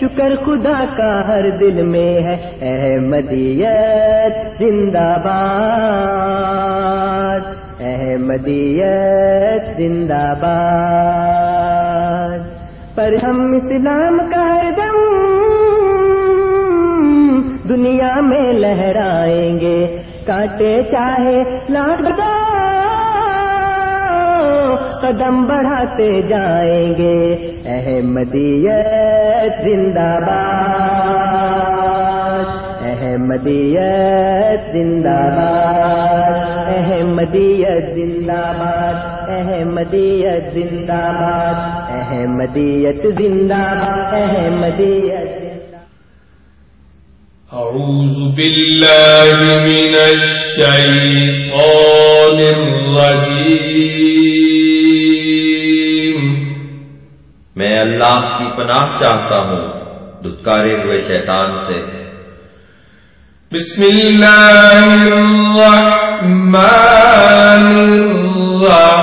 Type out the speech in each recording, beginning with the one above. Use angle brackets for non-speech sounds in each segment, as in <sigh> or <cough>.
شکر خدا کا ہر دل میں ہے۔ احمدیت زندہ باد۔ احمدیت زندہ باد۔ پر ہم اسلام کا ہر دم دنیا میں لہرائیں گے۔ کاٹے چاہے لاٹ قدم بڑھاتے جائیں گے۔ احمدیت زندہ باد، احمدیت زندہ باد، احمدیت زندہ باد، احمدیت زندہ باد، احمدیت زندہ باد، احمدیت أعوذ بالله من الشيطان الرجيم اللہ کی پناہ چاہتا ہوں۔ دھتکارے ہوئے شیطان سے۔ بسم الله الرحمن الرحيم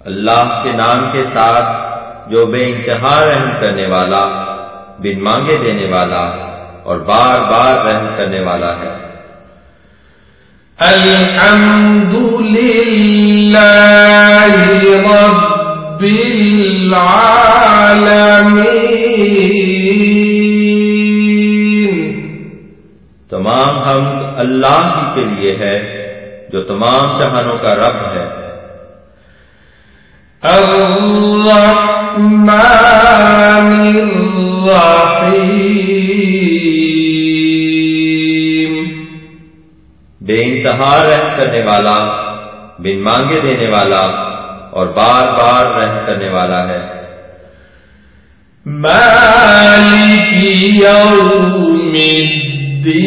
اللہ کے نام کے ساتھ جو بے انتہا رحم کرنے والا بن مانگے دینے والا اور بار بار رحم کرنے والا ہے۔ الحمد لله رب العالمين تمام حمد اللہ ہی کے لیے ہے جو تمام جہانوں کا رب ہے۔ الرحمن الرحيم انتہا رحم کرنے والا بن مانگے دینے والا اور بار بار رحم کرنے والا ہے۔ مالك يوم الدين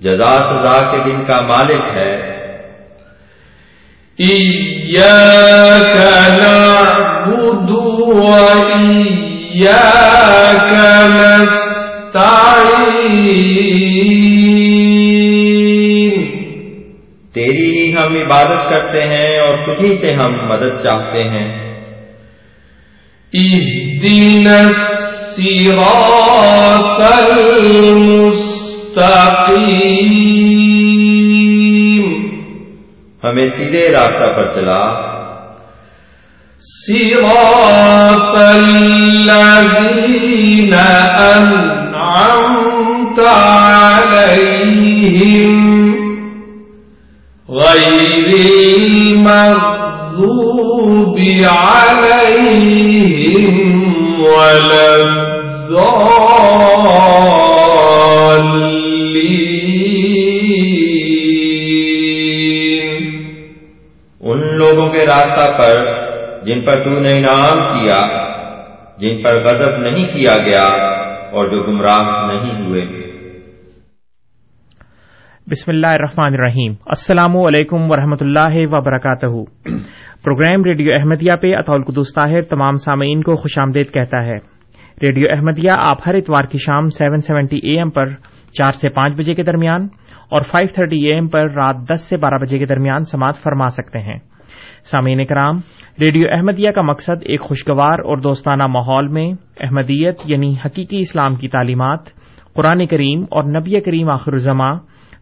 جزا سزا کے دن کا مالک ہے۔ إياك نعبد وإياك تیری ہم عبادت کرتے ہیں اور تجھی سے ہم مدد چاہتے ہیں۔ اهدنا الصراط المستقيم. ہمیں سیدھے راستہ پر چلا۔ صراط الذين أنعمت غير المغضوب عليهم ولا الضالين ان لوگوں کے راستہ پر جن پر تو نے انعام کیا، جن پر غضب نہیں کیا گیا اور جو گمراہ نہیں ہوئے۔ بسم اللہ الرحمن الرحیم۔ السلام علیکم ورحمۃ اللہ وبرکاتہ پروگرام ریڈیو احمدیہ پہ اطول قدس طاہر تمام سامعین کو خوش آمدید کہتا ہے۔ ریڈیو احمدیہ آپ ہر اتوار کی شام سیون سیونٹی اے ایم پر چار سے پانچ بجے کے درمیان اور فائیو تھرٹی اے ایم پر رات دس سے بارہ بجے کے درمیان سماعت فرما سکتے ہیں۔ سامعین کرام ریڈیو احمدیہ کا مقصد ایک خوشگوار اور دوستانہ ماحول میں احمدیت یعنی حقیقی اسلام کی تعلیمات، قرآن کریم اور نبی کریم آخر الزماں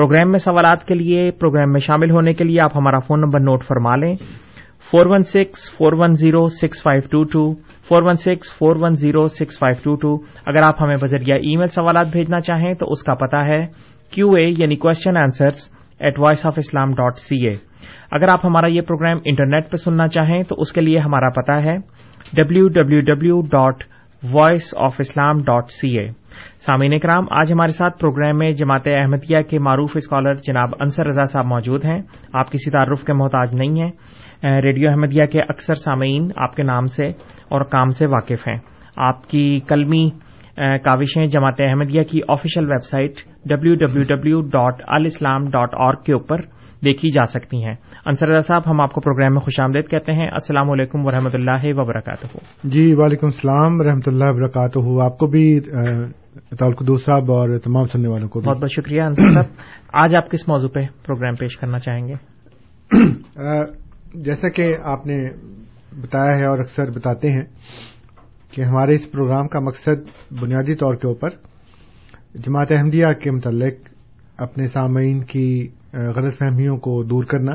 پروگرام میں سوالات کے لیے، پروگرام میں شامل ہونے کے لیے آپ ہمارا فون نمبر نوٹ فرما لیں۔ Four one six, four one zero, six five two two, four one six, four one zero, six five two two. اگر آپ ہمیں بذریعہ ای میل سوالات بھیجنا چاہیں تو اس کا پتا ہے کیو اے یعنی question answers at voice of Islam dot C A اگر آپ ہمارا یہ پروگرام انٹرنیٹ پہ سننا چاہیں تو اس کے لیے ہمارا پتا ہے W W W dot voice of Islam dot C A سامعین کرام آج ہمارے ساتھ پروگرام میں جماعت احمدیہ کے معروف اسکالر جناب انصر رضا صاحب موجود ہیں۔ آپ کسی تعارف کے محتاج نہیں ہیں۔ ریڈیو احمدیہ کے اکثر سامعین آپ کے نام سے اور کام سے واقف ہیں۔ آپ کی کلمی کاوشیں جماعت احمدیہ کی official website W W W dot al Islam dot اور کے اوپر دیکھی جا سکتی ہیں۔ انصر رضا صاحب ہم آپ کو پروگرام میں خوش آمدید کہتے ہیں۔ السلام علیکم ورحمۃ اللہ وبرکاتہ۔ جی وعلیکم السلام و رحمۃ اللہ وبرکاتہ۔ آپ کو بھی قدوس صاحب اور تمام سننے والوں کو بہت بہت شکریہ انصر صاحب۔ آج آپ کس موضوع پہ پروگرام پیش کرنا چاہیں گے؟ جیسا کہ آپ نے بتایا ہے اور اکثر بتاتے ہیں کہ ہمارے اس پروگرام کا مقصد بنیادی طور کے اوپر جماعت احمدیہ کے متعلق اپنے سامعین کی غلط فہمیوں کو دور کرنا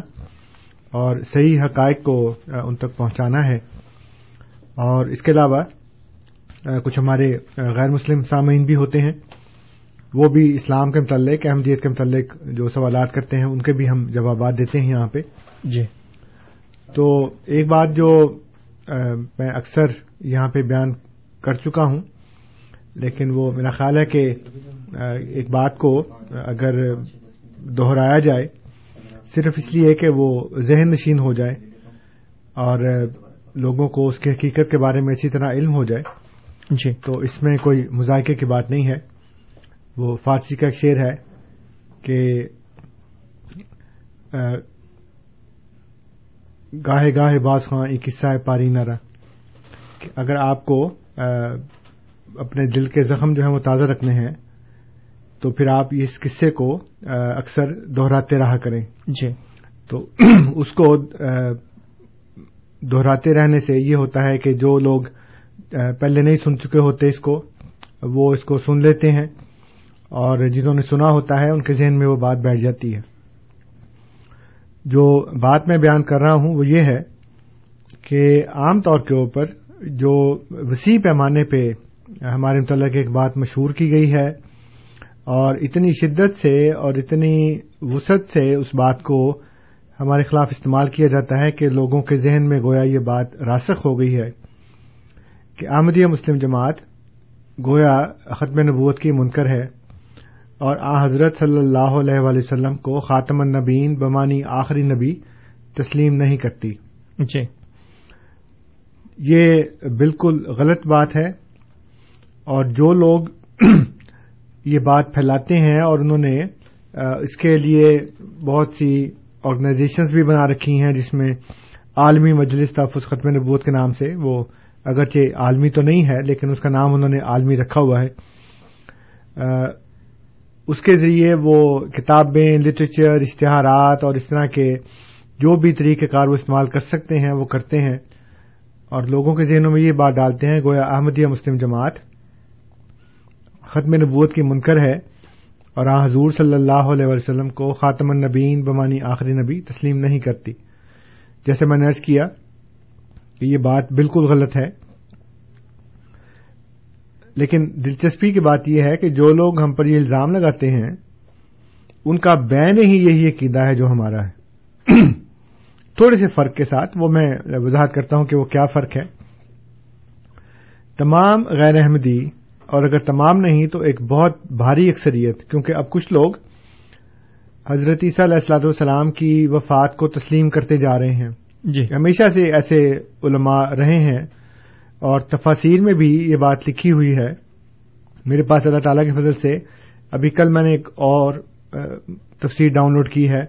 اور صحیح حقائق کو ان تک پہنچانا ہے۔ اور اس کے علاوہ کچھ ہمارے غیر مسلم سامعین بھی ہوتے ہیں۔ وہ بھی اسلام کے متعلق احمدیت کے متعلق جو سوالات کرتے ہیں ان کے بھی ہم جوابات دیتے ہیں یہاں پہ۔ جی۔ تو ایک بات جو میں اکثر یہاں پہ بیان کر چکا ہوں لیکن وہ میرا خیال ہے کہ ایک بات کو اگر دہرایا جائے صرف اس لیے کہ وہ ذہن نشین ہو جائے اور لوگوں کو اس کی حقیقت کے بارے میں اچھی طرح علم ہو جائے۔ جی۔ تو اس میں کوئی مذائقے کی بات نہیں ہے۔ وہ فارسی کا ایک شعر ہے کہ گاہے گاہے باز خاں ایک قصہ ہے پاری نہ رہا اگر آپ کو اپنے دل کے زخم جو ہیں وہ تازہ رکھنے ہیں تو پھر آپ اس قصے کو اکثر دہراتے رہا کریں۔ جی۔ تو <clears throat> اس کو دہراتے رہنے سے یہ ہوتا ہے کہ جو لوگ پہلے نہیں سن چکے ہوتے اس کو وہ اس کو سن لیتے ہیں اور جنہوں نے سنا ہوتا ہے ان کے ذہن میں وہ بات بیٹھ جاتی ہے۔ جو بات میں بیان کر رہا ہوں وہ یہ ہے کہ عام طور کے اوپر جو وسیع پیمانے پہ ہمارے متعلق ایک بات مشہور کی گئی ہے اور اتنی شدت سے اور اتنی وسعت سے اس بات کو ہمارے خلاف استعمال کیا جاتا ہے کہ لوگوں کے ذہن میں گویا یہ بات راسخ ہو گئی ہے کہ احمدیہ مسلم جماعت گویا ختم نبوت کی منکر ہے اور آ حضرت صلی اللہ علیہ وآلہ وسلم کو خاتم النبین بمانی آخری نبی تسلیم نہیں کرتی۔ جی۔ یہ بالکل غلط بات ہے اور جو لوگ یہ بات پھیلاتے ہیں اور انہوں نے اس کے لیے بہت سی آرگنائزیشنز بھی بنا رکھی ہیں جس میں عالمی مجلس تحفظ ختم نبوت کے نام سے وہ اگرچہ عالمی تو نہیں ہے لیکن اس کا نام انہوں نے عالمی رکھا ہوا ہے۔ اس کے ذریعے وہ کتابیں لٹریچر اشتہارات اور اس طرح کے جو بھی طریقہ کار وہ استعمال کر سکتے ہیں، وہ کرتے ہیں اور لوگوں کے ذہنوں میں یہ بات ڈالتے ہیں، گویا احمدیہ مسلم جماعت ختم نبوت کی منکر ہے اور آ حضور صلی اللہ علیہ وسلم کو خاتم النبین بمانی آخری نبی تسلیم نہیں کرتی۔ جیسے میں نے ارض کیا کہ یہ بات بالکل غلط ہے۔ لیکن دلچسپی کی بات یہ ہے کہ جو لوگ ہم پر یہ الزام لگاتے ہیں، ان کا بین ہی یہی عقیدہ ہے جو ہمارا ہے۔ <clears throat> تھوڑے سے فرق کے ساتھ وہ میں وضاحت کرتا ہوں کہ وہ کیا فرق ہے۔ تمام غیر احمدی اور اگر تمام نہیں تو ایک بہت بھاری اکثریت کیونکہ اب کچھ لوگ حضرت عیسیٰ علیہ السلاۃ والسلام کی وفات کو تسلیم کرتے جا رہے ہیں۔ جی۔ ہمیشہ سے ایسے علماء رہے ہیں اور تفاصیر میں بھی یہ بات لکھی ہوئی ہے۔ میرے پاس اللہ تعالی کے فضل سے ابھی کل میں نے ایک اور تفسیر ڈاؤن لوڈ کی ہے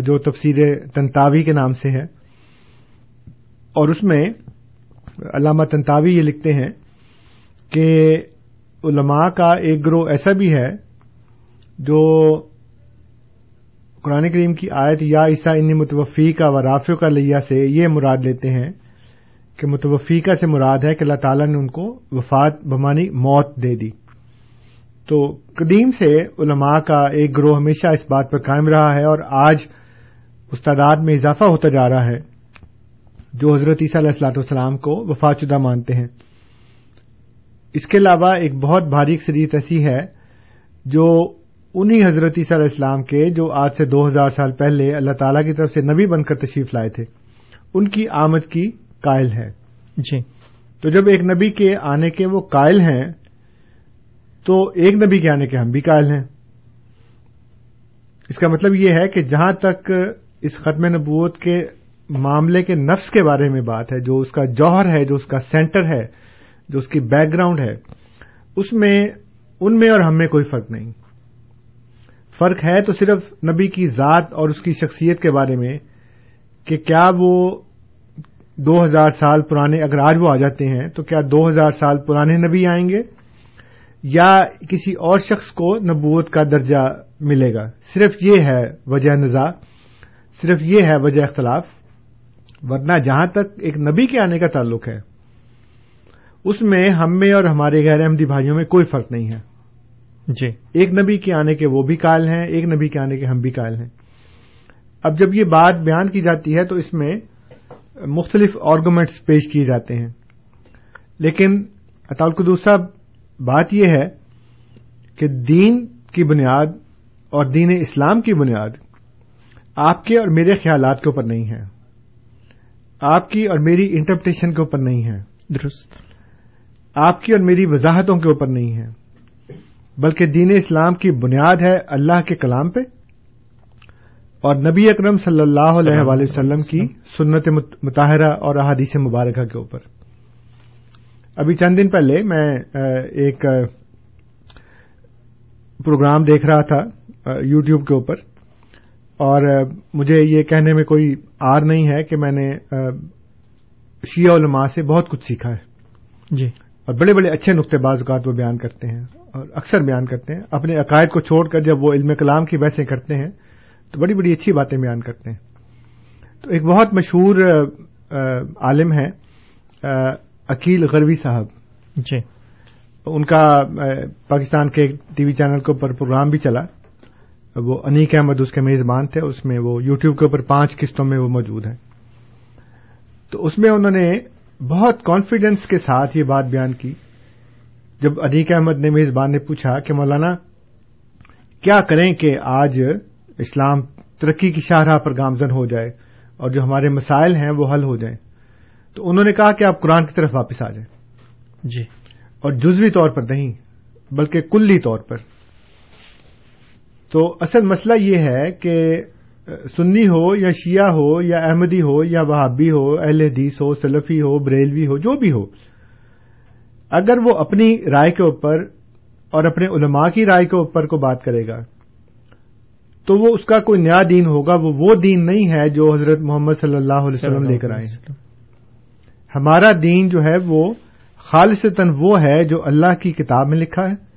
جو تفسیر تنتاوی کے نام سے ہے۔ اور اس میں علامہ تنتاوی یہ لکھتے ہیں کہ علماء کا ایک گروہ ایسا بھی ہے جو قرآن کریم کی آیت یا عیسیٰ ان متوفی کا و رافیو کا لیا سے یہ مراد لیتے ہیں کہ متوفی کا سے مراد ہے کہ اللہ تعالیٰ نے ان کو وفات بمانی موت دے دی۔ تو قدیم سے علماء کا ایک گروہ ہمیشہ اس بات پر قائم رہا ہے اور آج اس تعداد میں اضافہ ہوتا جا رہا ہے جو حضرت عیسیٰ علیہ السلاۃ والسلام کو وفات شدہ مانتے ہیں۔ اس کے علاوہ ایک بہت بھاری اکثریت ایسی ہے جو انہی حضرت عیسیٰ علیہ السلام کے جو آج سے دو ہزار سال پہلے اللہ تعالی کی طرف سے نبی بن کر تشریف لائے تھے ان کی آمد کی قائل ہے۔ جی۔ تو جب ایک نبی کے آنے کے وہ قائل ہیں تو ایک نبی کے آنے کے ہم بھی قائل ہیں۔ اس کا مطلب یہ ہے کہ جہاں تک اس ختم نبوت کے معاملے کے نفس کے بارے میں بات ہے جو اس کا جوہر ہے جو اس کا سینٹر ہے جو اس کی بیک گراؤنڈ ہے، اس میں، ان میں اور ہم میں کوئی فرق نہیں۔ فرق ہے تو صرف نبی کی ذات اور اس کی شخصیت کے بارے میں کہ کیا وہ دو ہزار سال پرانے، اگر آج وہ آ جاتے ہیں، تو کیا دو ہزار سال پرانے نبی آئیں گے؟ یا کسی اور شخص کو نبوت کا درجہ ملے گا؟ صرف یہ ہے وجہ نزا صرف یہ ہے وجہ اختلاف۔ ورنہ جہاں تک ایک نبی کے آنے کا تعلق ہے اس میں ہم میں اور ہمارے غیر احمدی بھائیوں میں کوئی فرق نہیں ہے۔ جی۔ ایک نبی کے آنے کے وہ بھی قائل ہیں ایک نبی کے آنے کے ہم بھی قائل ہیں۔ اب جب یہ بات بیان کی جاتی ہے تو اس میں مختلف آرگومنٹس پیش کیے جاتے ہیں۔ لیکن اطال قدوس صاحب بات یہ ہے کہ دین کی بنیاد اور دین اسلام کی بنیاد آپ کے اور میرے خیالات کے اوپر نہیں ہے۔ آپ کی اور میری انٹرپریٹیشن کے اوپر نہیں ہے۔ درست۔ آپ کی اور میری وضاحتوں کے اوپر نہیں ہے بلکہ دین اسلام کی بنیاد ہے اللہ کے کلام پہ۔ اور نبی اکرم صلی اللہ علیہ وآلہ وسلم کی سنت مطالعہ اور احادیث مبارکہ کے اوپر۔ ابھی چند دن پہلے میں ایک پروگرام دیکھ رہا تھا یو ٹیوب کے اوپر۔ اور مجھے یہ کہنے میں کوئی آر نہیں ہے کہ میں نے شیعہ علماء سے بہت کچھ سیکھا ہے۔ جی۔ اور بڑے بڑے اچھے نقطے بعض اوقات وہ بیان کرتے ہیں اور اکثر بیان کرتے ہیں۔ اپنے عقائد کو چھوڑ کر جب وہ علم کلام کی بحثیں کرتے ہیں تو بڑی بڑی اچھی باتیں بیان کرتے ہیں۔ تو ایک بہت مشہور عالم ہے عقیل غروی صاحب۔ جی۔ ان کا پاکستان کے ٹی وی چینل کے اوپر پروگرام بھی چلا۔ وہ انیک احمد اس کے میزبان تھے اس میں وہ یو ٹیوب کے اوپر پانچ قسطوں میں وہ موجود ہیں۔ تو اس میں انہوں نے بہت کانفیڈینس کے ساتھ یہ بات بیان کی۔ جب انیک احمد نے میزبان نے پوچھا کہ مولانا کیا کریں کہ آج اسلام ترقی کی شاہراہ پر گامزن ہو جائے اور جو ہمارے مسائل ہیں وہ حل ہو جائیں؟ تو انہوں نے کہا کہ آپ قرآن کی طرف واپس آ جائیں۔ جی۔ اور جزوی طور پر نہیں بلکہ کلی طور پر۔ تو اصل مسئلہ یہ ہے کہ سنی ہو یا شیعہ ہو یا احمدی ہو یا وہابی ہو، اہل حدیث ہو، سلفی ہو، بریلوی ہو، جو بھی ہو۔ اگر وہ اپنی رائے کے اوپر اور اپنے علماء کی رائے کے اوپر کو بات کرے گا، تو وہ اس کا کوئی نیا دین ہوگا، وہ وہ دین نہیں ہے جو حضرت محمد صلی اللہ علیہ وسلم لے کر آئے ہمارا دین جو ہے وہ خالصتاً وہ ہے جو اللہ کی کتاب میں لکھا ہے۔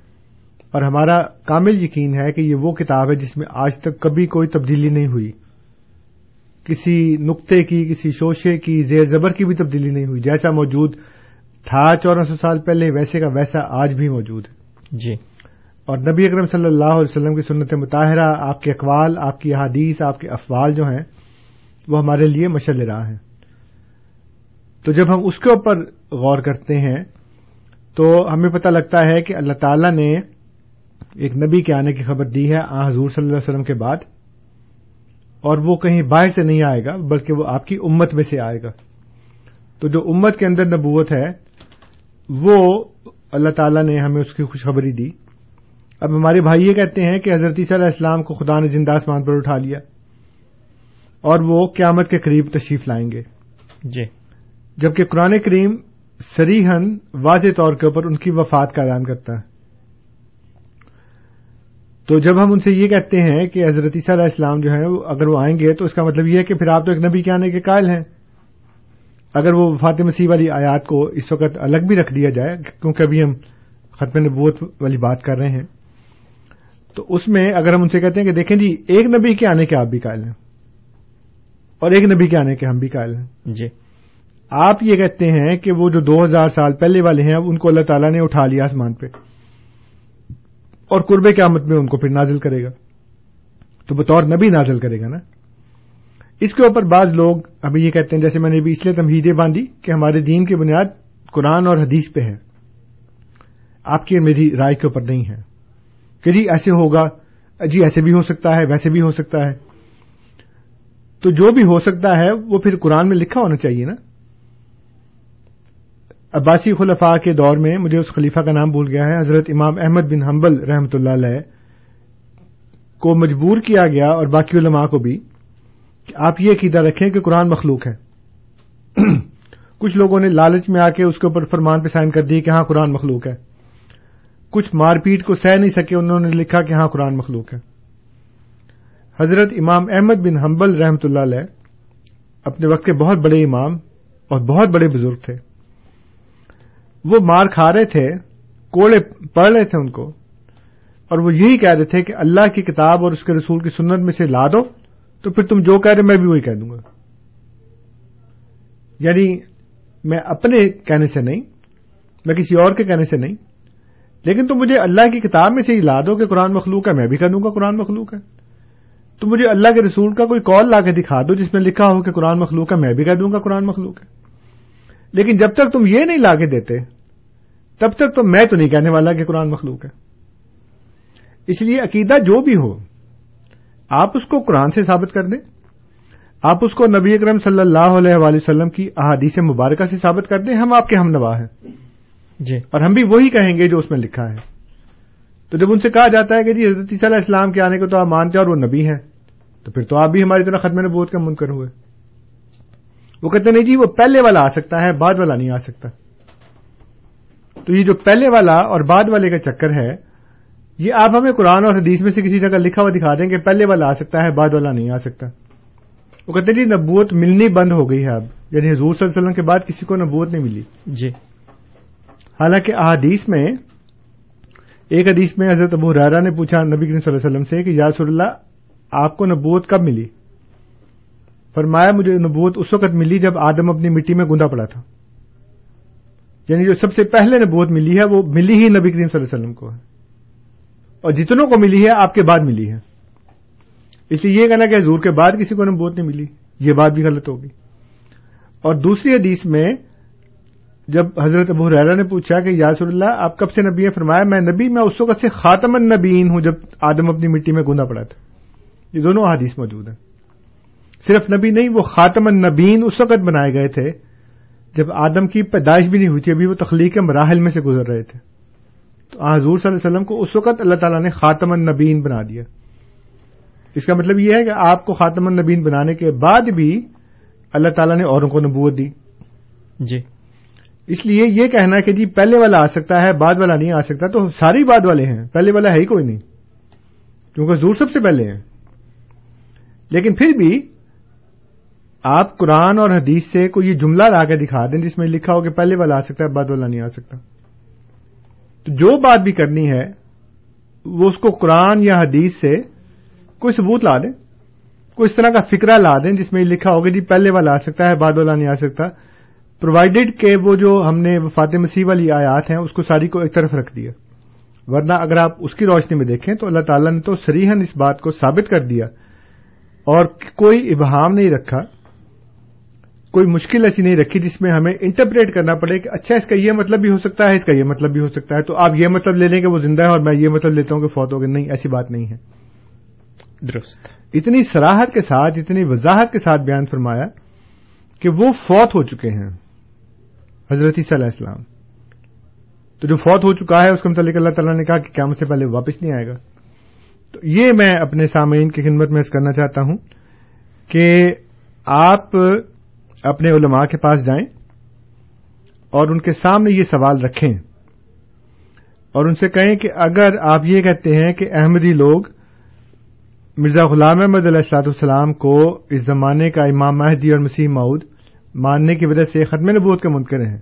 اور ہمارا کامل یقین ہے کہ یہ وہ کتاب ہے جس میں آج تک کبھی کوئی تبدیلی نہیں ہوئی۔ کسی نقطے کی کسی شوشے کی زیر زبر کی بھی تبدیلی نہیں ہوئی۔ جیسا موجود تھا چودہ سو سال پہلے ویسے کا ویسا آج بھی موجود ہے۔ جی۔ اور نبی اکرم صلی اللہ علیہ وسلم کی سنت مطالعہ آپ کے اقوال آپ کی احادیث آپ کے افوال جو ہیں وہ ہمارے لیے مشل راہ ہیں۔ تو جب ہم اس کے اوپر غور کرتے ہیں تو ہمیں پتہ لگتا ہے کہ اللہ تعالی نے ایک نبی کے آنے کی خبر دی ہے آ حضور صلی اللہ علیہ وسلم کے بعد اور وہ کہیں باہر سے نہیں آئے گا بلکہ وہ آپ کی امت میں سے آئے گا۔ تو جو امت کے اندر نبوت ہے وہ اللہ تعالیٰ نے ہمیں اس کی خوشخبری دی۔ اب ہمارے بھائی یہ کہتے ہیں کہ حضرت صلی اللہ السلام کو خدا نے زندہ آسمان پر اٹھا لیا اور وہ قیامت کے قریب تشریف لائیں گے۔ جی۔ جبکہ قرآن کریم سریحن واضح طور کے اوپر ان کی وفات کا اعلان کرتا ہے۔ تو جب ہم ان سے یہ کہتے ہیں کہ حضرت عیسیٰ علیہ السلام جو ہے اگر وہ آئیں گے تو اس کا مطلب یہ ہے کہ پھر آپ تو ایک نبی کے آنے کے قائل ہیں۔ اگر وہ وفات مسیح والی آیات کو اس وقت الگ بھی رکھ دیا جائے کیونکہ ابھی ہم ختم نبوت والی بات کر رہے ہیں۔ تو اس میں اگر ہم ان سے کہتے ہیں کہ دیکھیں جی ایک نبی کے آنے کے آپ بھی قائل ہیں۔ اور ایک نبی کے آنے کے ہم بھی قائل ہیں۔ جی۔ آپ یہ کہتے ہیں کہ وہ جو دو ہزار سال پہلے والے ہیں ان کو اللہ تعالیٰ نے اٹھا لیا آسمان پہ۔ اور قرب قیامت میں ان کو پھر نازل کرے گا۔ تو بطور نبی نازل کرے گا نا۔ اس کے اوپر بعض لوگ ابھی یہ کہتے ہیں، جیسے میں نے ابھی اس لیے تمہیدیں باندھی کہ ہمارے دین کی بنیاد قرآن اور حدیث پہ ہے۔ آپ کی میری رائے کے اوپر نہیں ہے۔ کہ جی ایسے ہوگا جی ایسے بھی ہو سکتا ہے، ویسے بھی ہو سکتا ہے۔ تو جو بھی ہو سکتا ہے، وہ پھر قرآن میں لکھا ہونا چاہیے نا۔ عباسی خلفاء کے دور میں مجھے اس خلیفہ کا نام بھول گیا ہے، حضرت امام احمد بن حنبل رحمۃ اللہ علیہ کو مجبور کیا گیا اور باقی علماء کو بھی کہ آپ یہ عقیدہ رکھیں کہ قرآن مخلوق ہے۔ <clears throat> کچھ لوگوں نے لالچ میں آ کے اس کے اوپر فرمان پہ سائن کر دی کہ ہاں قرآن مخلوق ہے۔ کچھ مار پیٹ کو سہ نہیں سکے، انہوں نے لکھا کہ ہاں قرآن مخلوق ہے۔ حضرت امام احمد بن حنبل رحمۃ اللہ علیہ اپنے وقت کے بہت بڑے امام اور بہت بڑے بزرگ تھے۔ وہ مار کھا رہے تھے، کوڑے پڑھ رہے تھے ان کو، اور وہ یہی کہہ رہے تھے کہ اللہ کی کتاب اور اس کے رسول کی سنت میں سے لا دو، تو پھر تم جو کہہ رہے میں بھی وہی کہہ دوں گا۔ یعنی میں اپنے کہنے سے نہیں، میں کسی اور کے کہنے سے نہیں، لیکن تم مجھے اللہ کی کتاب میں سے ہی لا دو کہ قرآن مخلوق ہے، میں بھی کہہ دوں گا قرآن مخلوق ہے۔ تو مجھے اللہ کے رسول کا کوئی کال لا کے دکھا دو جس میں لکھا ہو کہ قرآن مخلوق ہے، میں بھی کہہ دوں گا قرآن مخلوق ہے۔ لیکن جب تک تم یہ نہیں لا کے دیتے تب تک تو میں تو نہیں کہنے والا کہ قرآن مخلوق ہے۔ اس لیے عقیدہ جو بھی ہو آپ اس کو قرآن سے ثابت کر دیں۔ آپ اس کو نبی اکرم صلی اللہ علیہ وآلہ وسلم کی احادیث مبارکہ سے ثابت کر دیں ہم آپ کے ہم نوا ہیں۔ جی۔ اور ہم بھی وہی کہیں گے جو اس میں لکھا ہے۔ تو جب ان سے کہا جاتا ہے کہ جی حضرت علیہ السلام کے آنے کو تو آپ مانتے ہیں اور وہ نبی ہیں تو پھر تو آپ بھی ہماری طرح ختم نبوت کا منکر ہوئے۔ وہ کہتے نہیں جی وہ پہلے والا آ سکتا ہے بعد والا نہیں آ سکتا۔ تو یہ جو پہلے والا اور بعد والے کا چکر ہے یہ آپ ہمیں قرآن اور حدیث میں سے کسی جگہ لکھا ہوا دکھا دیں کہ پہلے والا آ سکتا ہے بعد والا نہیں آ سکتا۔ وہ کہتے جی نبوت ملنی بند ہو گئی ہے اب۔ یعنی حضور صلی اللہ علیہ وسلم کے بعد کسی کو نبوت نہیں ملی۔ جی۔ حالانکہ احادیث میں ایک حدیث میں حضرت ابو حرارا نے پوچھا نبی کریم صلی اللہ علیہ وسلم سے کہ یا رسول اللہ آپ کو نبوت کب ملی؟ فرمایا مجھے نبوت اس وقت ملی جب آدم اپنی مٹی میں گندا پڑا تھا۔ یعنی جو سب سے پہلے نبوت ملی ہے وہ ملی ہی نبی کریم صلی اللہ علیہ وسلم کو ہے۔ اور جتنوں کو ملی ہے آپ کے بعد ملی ہے۔ اس لیے یہ کہنا کہ حضور کے بعد کسی کو نبوت نہیں ملی، یہ بات بھی غلط ہوگی۔ اور دوسری حدیث میں جب حضرت ابو حریرہ نے پوچھا کہ یاسر اللہ، آپ کب سے نبی ہیں؟ فرمایا میں نبی، میں اس وقت سے خاتم النبیین ہوں جب آدم اپنی مٹی میں گوندا پڑا تھا۔ یہ دونوں حدیث موجود ہیں۔ صرف نبی نہیں وہ خاتم النبیین اس وقت بنائے گئے تھے جب آدم کی پیدائش بھی نہیں ہوئی تھی ابھی وہ تخلیق کے مراحل میں سے گزر رہے تھے۔ تو حضور صلی اللہ علیہ وسلم کو اس وقت اللہ تعالیٰ نے خاتم النبین بنا دیا۔ اس کا مطلب یہ ہے کہ آپ کو خاتم النبین بنانے کے بعد بھی اللہ تعالیٰ نے اوروں کو نبوت دی۔ جی۔ اس لیے یہ کہنا کہ جی پہلے والا آ سکتا ہے بعد والا نہیں آ سکتا تو ساری بعد والے ہیں۔ پہلے والا ہے ہی کوئی نہیں کیونکہ حضور سب سے پہلے ہیں۔ لیکن پھر بھی آپ قرآن اور حدیث سے کوئی یہ جملہ لا کے دکھا دیں جس میں لکھا ہو کہ پہلے والا آ سکتا ہے، بعد والا نہیں آ سکتا۔ تو جو بات بھی کرنی ہے، وہ اس کو قرآن یا حدیث سے کوئی ثبوت لا دیں۔ کوئی اس طرح کا فکرہ لا دیں جس میں یہ لکھا ہوگا جی پہلے والا آ سکتا ہے، بعد والا نہیں آ سکتا۔ پرووائڈیڈ کہ وہ جو ہم نے وفات مسیح والی آیات ہیں، اس کو ساری کو ایک طرف رکھ دیا۔ ورنہ اگر آپ اس کی روشنی میں دیکھیں تو اللہ تعالیٰ نے تو سریحن اس بات کو ثابت کر دیا۔ اور کوئی ابہام نہیں رکھا۔ کوئی مشکل ایسی نہیں رکھی جس میں ہمیں انٹرپریٹ کرنا پڑے کہ اچھا اس کا یہ مطلب بھی ہو سکتا ہے اس کا یہ مطلب بھی ہو سکتا ہے تو آپ یہ مطلب لے لیں کہ وہ زندہ ہے اور میں یہ مطلب لیتا ہوں کہ فوت ہو گئے۔ نہیں ایسی بات نہیں ہے۔ درست۔ اتنی سراہد کے ساتھ اتنی وضاحت کے ساتھ بیان فرمایا کہ وہ فوت ہو چکے ہیں۔ حضرت صلی علیہ السلام۔ تو جو فوت ہو چکا ہے اس کے متعلق اللہ تعالیٰ نے کہا کہ قیامت سے پہلے واپس نہیں آئے گا۔ تو یہ میں اپنے سامعین کی خدمت میں کرنا چاہتا ہوں کہ آپ اپنے علماء کے پاس جائیں اور ان کے سامنے یہ سوال رکھیں اور ان سے کہیں کہ اگر آپ یہ کہتے ہیں کہ احمدی لوگ مرزا غلام احمد علیہ السلاط والسلام کو اس زمانے کا امام مہدی اور مسیح مود ماننے کی وجہ سے ختم نبوت کے منکر ہیں،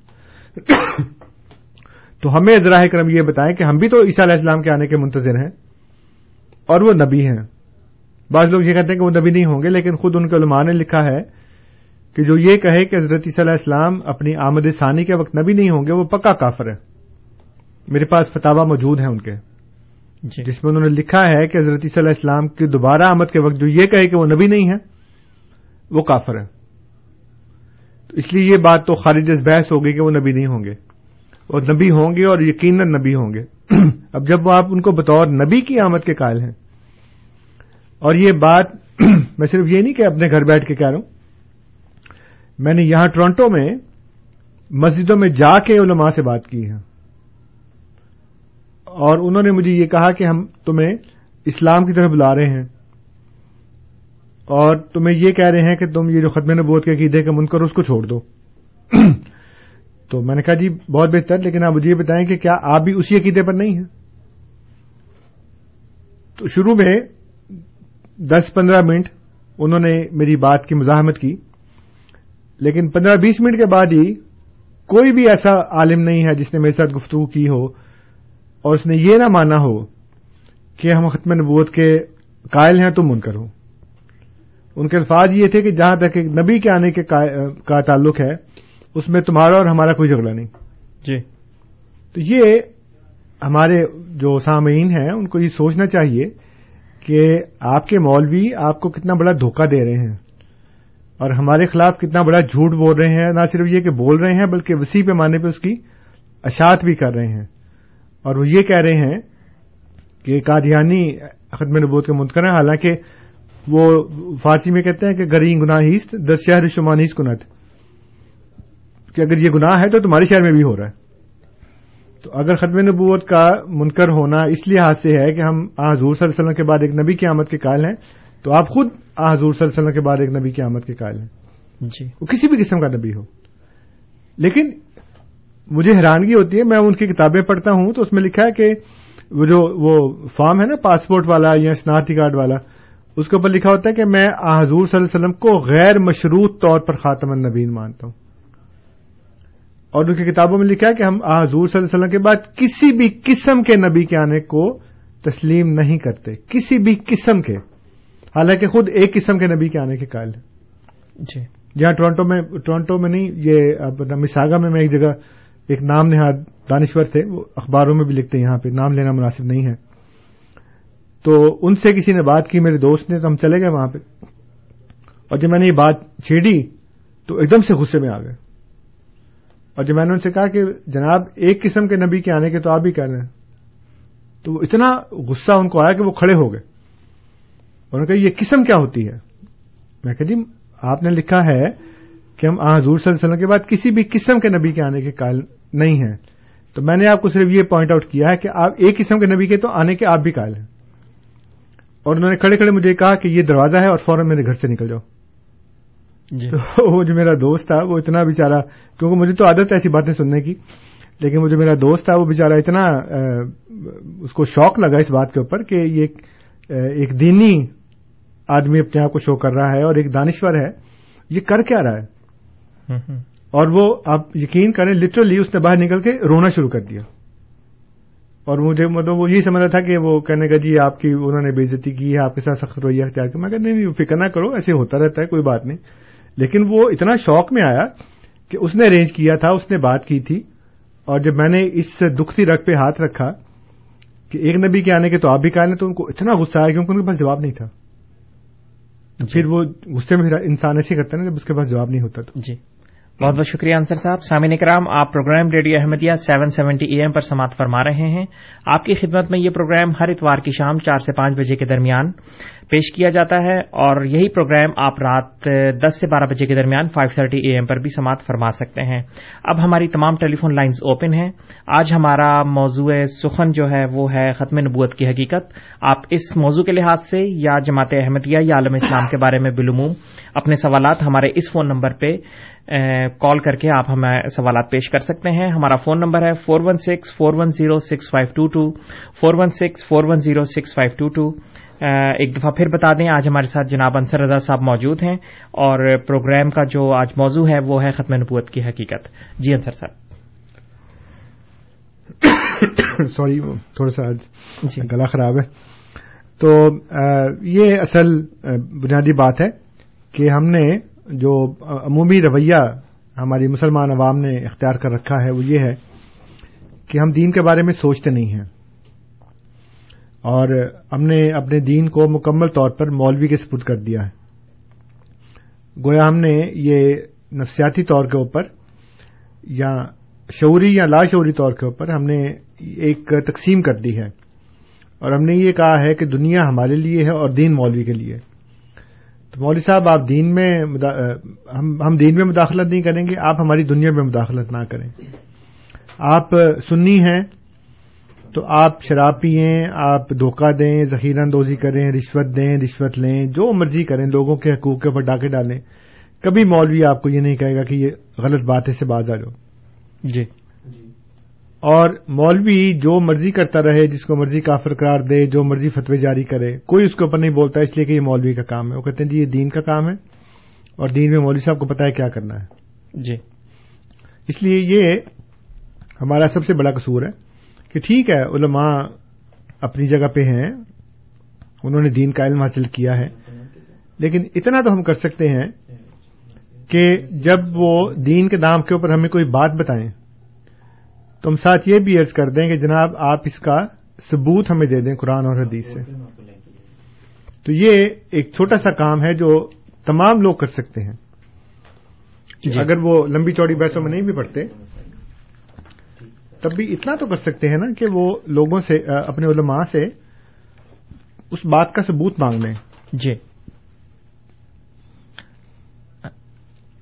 تو ہمیں ذرا کرم یہ بتائیں کہ ہم بھی تو عیسیٰ علیہ السلام کے آنے کے منتظر ہیں اور وہ نبی ہیں۔ بعض لوگ یہ کہتے ہیں کہ وہ نبی نہیں ہوں گے، لیکن خود ان کے علماء نے لکھا ہے کہ جو یہ کہے کہ حضرت عیسیٰ علیہ السلام اپنی آمد ثانی کے وقت نبی نہیں ہوں گے وہ پکا کافر ہے میرے پاس فتوا موجود ہیں ان کے۔ جی۔ جس میں انہوں نے لکھا ہے کہ حضرت عیسیٰ علیہ السلام کی دوبارہ آمد کے وقت جو یہ کہے کہ وہ نبی نہیں ہے وہ کافر ہے تو اس لیے یہ بات تو خارج از بحث ہوگی کہ وہ نبی نہیں ہوں گے۔ اور نبی ہوں گے اور یقیناً نبی ہوں گے۔ <clears throat> اب جب وہ آپ ان کو بطور نبی کی آمد کے قائل ہیں۔ اور یہ بات <clears throat> میں صرف یہ نہیں کہ اپنے گھر بیٹھ کے کہہ رہا ہوں میں نے یہاں ٹورانٹو میں مسجدوں میں جا کے علماء سے بات کی ہے۔ اور انہوں نے مجھے یہ کہا کہ ہم تمہیں اسلام کی طرف بلا رہے ہیں۔ اور تمہیں یہ کہہ رہے ہیں کہ تم یہ جو ختم نبوت کے عقیدے کا منکر اس کو چھوڑ دو۔ <clears throat> تو میں نے کہا جی بہت بہتر، لیکن آپ مجھے یہ بتائیں کہ کیا آپ بھی اسی عقیدے پر نہیں ہیں؟ تو شروع میں دس پندرہ منٹ انہوں نے میری بات کی، مزاحمت کی۔ لیکن پندرہ بیس منٹ کے بعد ہی کوئی بھی ایسا عالم نہیں ہے جس نے میرے ساتھ گفتگو کی ہو اور اس نے یہ نہ مانا ہو کہ ہم ختم نبوت کے قائل ہیں تو منکر ہوں۔ ان کے الفاظ یہ تھے کہ جہاں تک ایک نبی کے آنے کے کا تعلق ہے اس میں تمہارا اور ہمارا کوئی جھگڑا نہیں۔ جی۔ تو یہ ہمارے جو سامعین ہیں ان کو یہ سوچنا چاہیے کہ آپ کے مولوی آپ کو کتنا بڑا دھوکہ دے رہے ہیں۔ اور ہمارے خلاف کتنا بڑا جھوٹ بول رہے ہیں، نہ صرف یہ کہ بول رہے ہیں، بلکہ وسیع پیمانے پہ اس کی اشاعت بھی کر رہے ہیں۔ اور وہ یہ کہہ رہے ہیں کہ قادیانی ختم نبوت کے منتقل ہیں حالانکہ وہ فارسی میں کہتے ہیں کہ گری گناہیست دس شہر شمانیس کنت۔ کہ اگر یہ گناہ ہے تو تمہارے شہر میں بھی ہو رہا ہے۔ تو اگر ختم نبوت کا منکر ہونا اس لحاظ سے ہے کہ ہم حضور صلی اللہ علیہ وسلم کے بعد ایک نبی کی آمد کے قائل ہیں تو آپ خود حضور صلی اللہ علیہ وسلم کے بعد ایک نبی کی آمد کے قائل ہیں۔ جی۔ وہ کسی بھی قسم کا نبی ہو۔ لیکن مجھے حیرانگی ہوتی ہے میں ان کی کتابیں پڑھتا ہوں تو اس میں لکھا ہے کہ وہ جو وہ فارم ہے نا پاسپورٹ والا یا شناختی کارڈ والا اس کے اوپر لکھا ہوتا ہے کہ میں حضور صلی اللہ علیہ وسلم کو غیر مشروط طور پر خاتم النبین مانتا ہوں۔ اور ان کی کتابوں میں لکھا ہے کہ ہم حضور صلی اللہ علیہ وسلم کے بعد کسی بھی قسم کے نبی کے آنے کو تسلیم نہیں کرتے۔ کسی بھی قسم کے۔ حالانکہ خود ایک قسم کے نبی کے آنے کے قائل ہیں۔ جی۔ جہاں ٹورانٹو میں ٹورانٹو میں نہیں یہ مساگا میں میں ایک جگہ ایک نام نہاد دانشور تھے وہ اخباروں میں بھی لکھتے ہیں یہاں پہ نام لینا مناسب نہیں ہے۔ تو ان سے کسی نے بات کی میرے دوست نے تو ہم چلے گئے وہاں پہ۔ اور جب میں نے یہ بات چھیڑی تو ایک دم سے غصے میں آ گئے۔ اور جب میں نے ان سے کہا کہ جناب ایک قسم کے نبی کے آنے کے تو آپ بھی کہہ رہے ہیں۔ تو اتنا غصہ ان کو آیا کہ وہ کھڑے ہو گئے۔ انہوں نے کہا یہ قسم کیا ہوتی ہے؟ میں کہ جی آپ نے لکھا ہے کہ ہم حضور صلی اللہ علیہ وسلم کے بعد کسی بھی قسم کے نبی کے آنے کے قائل نہیں ہیں۔ تو میں نے آپ کو صرف یہ پوائنٹ آؤٹ کیا ہے کہ آپ ایک قسم کے نبی کے تو آنے کے آپ بھی قائل ہیں۔ اور انہوں نے کھڑے کھڑے مجھے کہا کہ یہ دروازہ ہے اور فوراً میرے گھر سے نکل جاؤ۔ جی۔ تو <laughs> وہ جو میرا دوست تھا وہ اتنا بےچارا کیونکہ مجھے تو عادت ہے ایسی باتیں سننے کی لیکن وہ جو میرا دوست تھا وہ بےچارا اتنا اس کو شوق لگا اس بات کے اوپر کہ یہ ایک دینی آدمی اپنے آپ کو شو کر رہا ہے اور ایک دانشور ہے یہ کر کیا رہا ہے؟ اور وہ آپ یقین کریں لٹرلی اس نے باہر نکل کے رونا شروع کر دیا۔ اور مجھے مطلب وہ یہی سمجھ رہا تھا کہ وہ کہنے کا جی آپ کی انہوں نے بےزتی کی ہے آپ کے ساتھ سخت رویہ اختیار کیا میں کہ نہیں فکر نہ کرو ایسے ہوتا رہتا ہے کوئی بات نہیں۔ لیکن وہ اتنا شوق میں آیا کہ اس نے ارینج کیا تھا اس نے بات کی تھی۔ اور جب میں نے اس دکھتی رگ پہ ہاتھ رکھا کہ ایک نبی کے آنے کے تو آپ بھی کہا تو ان کو اتنا غصہ آیا کیونکہ ان کے پاس جواب نہیں تھا۔ پھر وہ غصے میں انسان ایسے کرتا ہے نا جب اس کے پاس جواب نہیں ہوتا تو۔ جی۔ بہت بہت شکریہ انصر صاحب۔ سامعین کرام آپ program radio Ahmadiyya seven seventy A M پر سماعت فرما رہے ہیں۔ آپ کی خدمت میں یہ پروگرام ہر اتوار کی شام چار سے پانچ بجے کے درمیان پیش کیا جاتا ہے اور یہی پروگرام آپ رات دس سے بارہ بجے کے درمیان فائیو تھرٹی اے ایم پر بھی سماعت فرما سکتے ہیں۔ اب ہماری تمام ٹیلی فون لائنز اوپن ہیں۔ آج ہمارا موضوع سخن جو ہے وہ ہے ختم نبوت کی حقیقت۔ آپ اس موضوع کے لحاظ سے یا جماعت احمدیہ یا عالم اسلام کے بارے میں بالعموم اپنے سوالات ہمارے اس فون نمبر پہ کال کر کے آپ ہمیں سوالات پیش کر سکتے ہیں۔ ہمارا فون نمبر ہے four one six four one zero six five two two four one six four one zero six five two two. ایک دفعہ پھر بتا دیں آج ہمارے ساتھ جناب انصر رضا صاحب موجود ہیں اور پروگرام کا جو آج موضوع ہے وہ ہے ختم نبوت کی حقیقت۔ جی انصر صاحب۔ سوری تھوڑا سا جی۔ گلا خراب ہے۔ تو یہ اصل بنیادی بات ہے کہ ہم نے جو عمومی رویہ ہماری مسلمان عوام نے اختیار کر رکھا ہے وہ یہ ہے کہ ہم دین کے بارے میں سوچتے نہیں ہیں۔ اور ہم نے اپنے دین کو مکمل طور پر مولوی کے سپرد کر دیا ہے۔ گویا ہم نے یہ نفسیاتی طور کے اوپر یا شعوری یا لاشعوری طور کے اوپر ہم نے ایک تقسیم کر دی ہے۔ اور ہم نے یہ کہا ہے کہ دنیا ہمارے لیے ہے اور دین مولوی کے لیے۔ تو مولوی صاحب، آپ دین میں ہم دین میں مداخلت نہیں کریں گے، آپ ہماری دنیا میں مداخلت نہ کریں۔ آپ سنی ہیں تو آپ شراب پئیں آپ دھوکہ دیں، ذخیرہ اندوزی کریں، رشوت دیں، رشوت لیں، جو مرضی کریں، لوگوں کے حقوق کے اوپر ڈاکے ڈالیں۔ کبھی مولوی آپ کو یہ نہیں کہے گا کہ یہ غلط بات ہے سے باز آ جاؤ۔ جی۔ اور مولوی جو مرضی کرتا رہے جس کو مرضی کافر قرار دے جو مرضی فتوی جاری کرے کوئی اس کے اوپر نہیں بولتا اس لیے کہ یہ مولوی کا کام ہے۔ وہ کہتے ہیں جی یہ دین کا کام ہے اور دین میں مولوی صاحب کو پتا ہے کیا کرنا ہے۔ جی۔ اس لیے یہ ہمارا سب سے بڑا قصور ہے کہ ٹھیک ہے علماء اپنی جگہ پہ ہیں انہوں نے دین کا علم حاصل کیا ہے لیکن اتنا تو ہم کر سکتے ہیں کہ جب وہ دین کے نام کے اوپر ہمیں کوئی بات بتائیں تو ہم ساتھ یہ بھی عرض کر دیں کہ جناب آپ اس کا ثبوت ہمیں دے دیں قرآن اور حدیث سے۔ تو یہ ایک چھوٹا سا کام ہے جو تمام لوگ کر سکتے ہیں۔ جی۔ اگر وہ لمبی چوڑی بحثوں میں نہیں بھی پڑھتے تب بھی اتنا تو کر سکتے ہیں نا کہ وہ لوگوں سے اپنے علماء سے اس بات کا ثبوت مانگ لیں۔ جی۔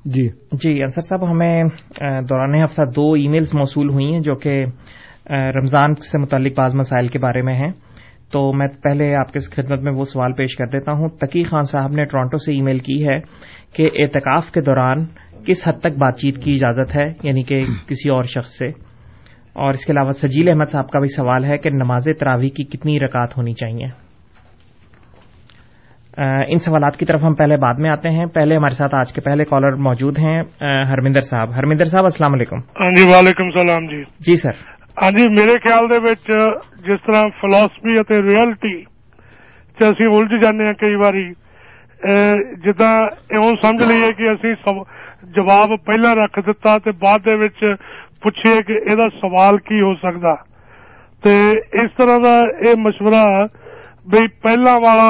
جی۔ جی انصر صاحب، ہمیں دوران ہفتہ دو ای میلز موصول ہوئی ہیں جو کہ رمضان سے متعلق بعض مسائل کے بارے میں ہیں۔ تو میں پہلے آپ کے خدمت میں وہ سوال پیش کر دیتا ہوں۔ تقی خان صاحب نے ٹورانٹو سے ای میل کی ہے کہ اعتکاف کے دوران کس حد تک بات چیت کی اجازت ہے یعنی کہ کسی اور شخص سے؟ اور اس کے علاوہ سجیل احمد صاحب کا بھی سوال ہے کہ نماز تراوی کی کتنی رکعت ہونی چاہیے؟ ان سوالات کی طرف ہم پہلے بعد میں آتے ہیں پہلے ہمارے ساتھ آج کے پہلے کالر موجود ہیں ہرمندر صاحب ہرمندر صاحب السلام علیکم ہاں جی وعلیکم السلام جی جی سر ہاں جی میرے خیال دے وچ جس طرح فلاسفی ਅਤੇ ਰਿਐਲਿਟੀ ਚ ਅਸੀਂ ਉਲਝ ਜਾਂਦੇ ਹਾਂ ਕਈ ਵਾਰੀ ਜਿੱਦਾਂ ਇਉਂ ਸਮਝ ਲਈਏ ਕਿ ਅਸੀਂ ਜਵਾਬ ਪਹਿਲਾਂ ਰੱਖ ਦਿੱਤਾ ਤੇ ਬਾਅਦ ਦੇ ਵਿੱਚ ਪੁੱਛੀਏ ਕਿ ਇਹਦਾ ਸਵਾਲ ਕੀ ਹੋ ਸਕਦਾ ਤੇ ਇਸ ਤਰ੍ਹਾਂ ਦਾ ਇਹ مشورہ ਵੀ ਪਹਿਲਾਂ ਵਾਲਾ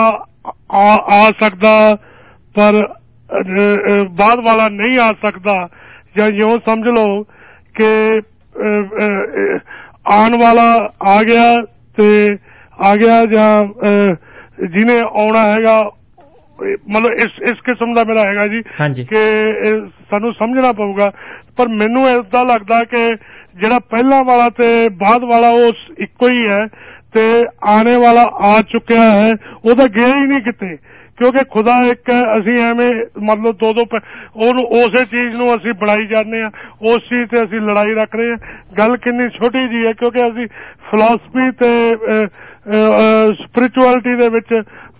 ਆ ਆ ਸਕਦਾ ਪਰ ਬਾਅਦ ਵਾਲਾ ਨਹੀਂ ਆ ਸਕਦਾ ਜਾਂ ਇਉਂ ਸਮਝ ਲਓ ਕਿ ਆਉਣ ਵਾਲਾ ਆ ਗਿਆ ਤੇ ਆ ਗਿਆ ਜਾਂ ਜਿਹਨੇ ਆਉਣਾ ਹੈਗਾ ਮਤਲਬ ਇਸ ਇਸ ਕਿਸਮ ਦਾ ਮੇਰਾ ਹੈਗਾ ਜੀ ਹਾਂਜੀ ਕਿ ਸਾਨੂੰ ਸਮਝਣਾ ਪਊਗਾ ਪਰ ਮੈਨੂੰ ਇਦਾਂ ਲੱਗਦਾ ਕਿ ਜਿਹੜਾ ਪਹਿਲਾਂ ਵਾਲਾ ਤੇ ਬਾਅਦ ਵਾਲਾ ਉਹ ਇੱਕੋ ਹੀ ਹੈ تے آنے والا آ چکیا ہے وہ تو گیا ہی نہیں کتے کیونکہ خدا ایک اسی ایویں مطلب دو دو اسی چیز نو اسی بڑائی جانے ہاں اس چیز تے اسی لڑائی رکھ رہے ہیں۔ گل کنی چھوٹی جی ہے، کیونکہ اسی فلاسفی تے سپرچولیٹی وچ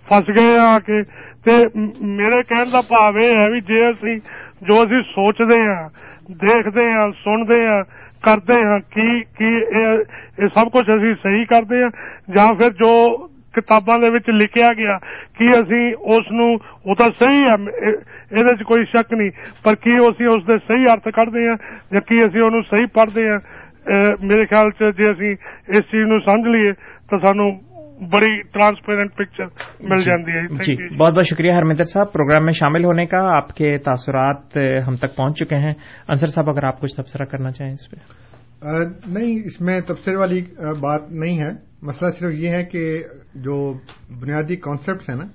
پھس گئے آ کے۔ تے میرے کہن دا بھاو یہ ہے وی جے اسی جو اسی سوچدے ہاں دیکھدے ہاں سندے ہاں ਕਰਦੇ ਹਾਂ ਕੀ ਕੀ ਇਹ ਸਭ ਕੁਝ ਅਸੀਂ ਸਹੀ ਕਰਦੇ ਹਾਂ ਜਾਂ ਫਿਰ ਜੋ ਕਿਤਾਬਾਂ ਦੇ ਵਿੱਚ ਲਿਖਿਆ ਗਿਆ ਕੀ ਅਸੀਂ ਉਸ ਨੂੰ ਉਹ ਤਾਂ ਸਹੀ ਹੈ ਇਹਦੇ 'ਚ ਕੋਈ ਸ਼ੱਕ ਨਹੀਂ ਪਰ ਕੀ ਅਸੀਂ ਉਸ ਦੇ ਸਹੀ ਅਰਥ ਕੱਢਦੇ ਹਾਂ ਜਾਂ ਕੀ ਅਸੀਂ ਉਹਨੂੰ ਸਹੀ ਪੜ੍ਹਦੇ ਹਾਂ ਮੇਰੇ ਖਿਆਲ 'ਚ ਜੇ ਅਸੀਂ ਇਸ ਚੀਜ਼ ਨੂੰ ਸਮਝ ਲਈਏ ਤਾਂ ਸਾਨੂੰ بڑی ٹرانسپیرنٹ پکچر مل جی، جاتی ہے۔ جی،, جی بہت بہت شکریہ ہرمندر صاحب۔ پروگرام میں شامل ہونے کا آپ کے تاثرات ہم تک پہنچ چکے ہیں۔ انصر صاحب اگر آپ کچھ تبصرہ کرنا چاہیں اس پہ۔ نہیں اس میں تبصرے والی بات نہیں ہے۔ مسئلہ صرف یہ ہے کہ جو بنیادی کانسیپٹس ہیں نا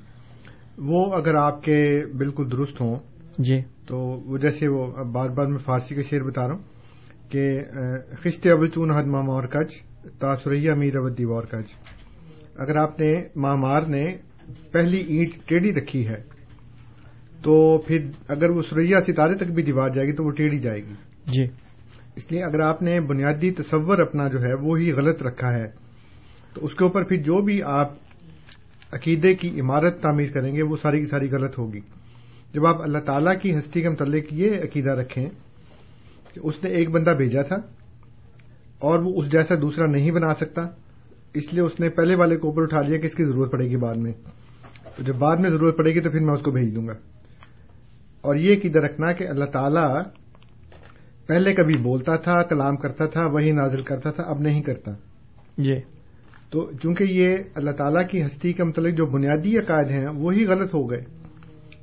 وہ اگر آپ کے بالکل درست ہوں جی۔ تو وہ جیسے وہ بار بار میں فارسی کا شعر بتا رہا ہوں کہ خشت ابل چون حد اور کچ تاثریہ میر ابدی وار کچ اگر آپ نے مامار نے پہلی اینٹ ٹیڑھی رکھی ہے تو پھر اگر وہ سریا ستارے تک بھی دیوار جائے گی تو وہ ٹیڑھی جائے گی۔ جی۔ اس لیے اگر آپ نے بنیادی تصور اپنا جو ہے وہ ہی غلط رکھا ہے تو اس کے اوپر پھر جو بھی آپ عقیدے کی عمارت تعمیر کریں گے وہ ساری کی ساری غلط ہوگی۔ جب آپ اللہ تعالیٰ کی ہستی کے متعلق یہ عقیدہ رکھیں کہ اس نے ایک بندہ بھیجا تھا اور وہ اس جیسا دوسرا نہیں بنا سکتا اس لیے اس نے پہلے والے کو اوپر اٹھا لیا کہ اس کی ضرورت پڑے گی بعد میں۔ تو جب بعد میں ضرورت پڑے گی تو پھر میں اس کو بھیج دوں گا۔ اور یہ عقیدہ رکھنا کہ اللہ تعالیٰ پہلے کبھی بولتا تھا کلام کرتا تھا وہی نازل کرتا تھا اب نہیں کرتا۔ جی۔ تو چونکہ یہ اللہ تعالیٰ کی ہستی کے متعلق جو بنیادی عقائد ہیں وہی غلط ہو گئے۔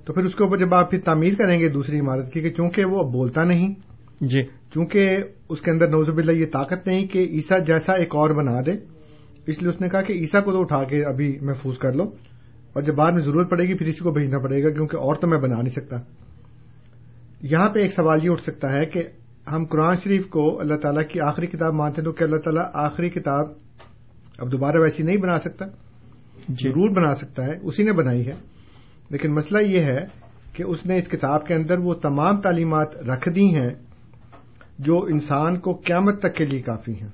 تو پھر اس کے اوپر جب آپ پھر تعمیر کریں گے دوسری عمارت کی کہ چونکہ وہ اب بولتا نہیں جی۔ چونکہ اس کے اندر نوزب اللہ یہ طاقت نہیں کہ عیسا جیسا ایک اور بنا دے۔ اس لیے اس نے کہا کہ عیسا کو تو اٹھا کے ابھی محفوظ کر لو اور جب بعد میں ضرورت پڑے گی پھر اسی کو بھیجنا پڑے گا کیونکہ اور تو میں بنا نہیں سکتا۔ یہاں پہ ایک سوال یہ اٹھ سکتا ہے کہ ہم قرآن شریف کو اللہ تعالیٰ کی آخری کتاب مانتے ہیں تو کہ اللہ تعالیٰ آخری کتاب اب دوبارہ ویسی نہیں بنا سکتا؟ جی۔ ضرور بنا سکتا ہے اسی نے بنائی ہے۔ لیکن مسئلہ یہ ہے کہ اس نے اس کتاب کے اندر وہ تمام تعلیمات رکھ دی ہیں جو انسان کو قیامت تک کے لیے کافی ہیں۔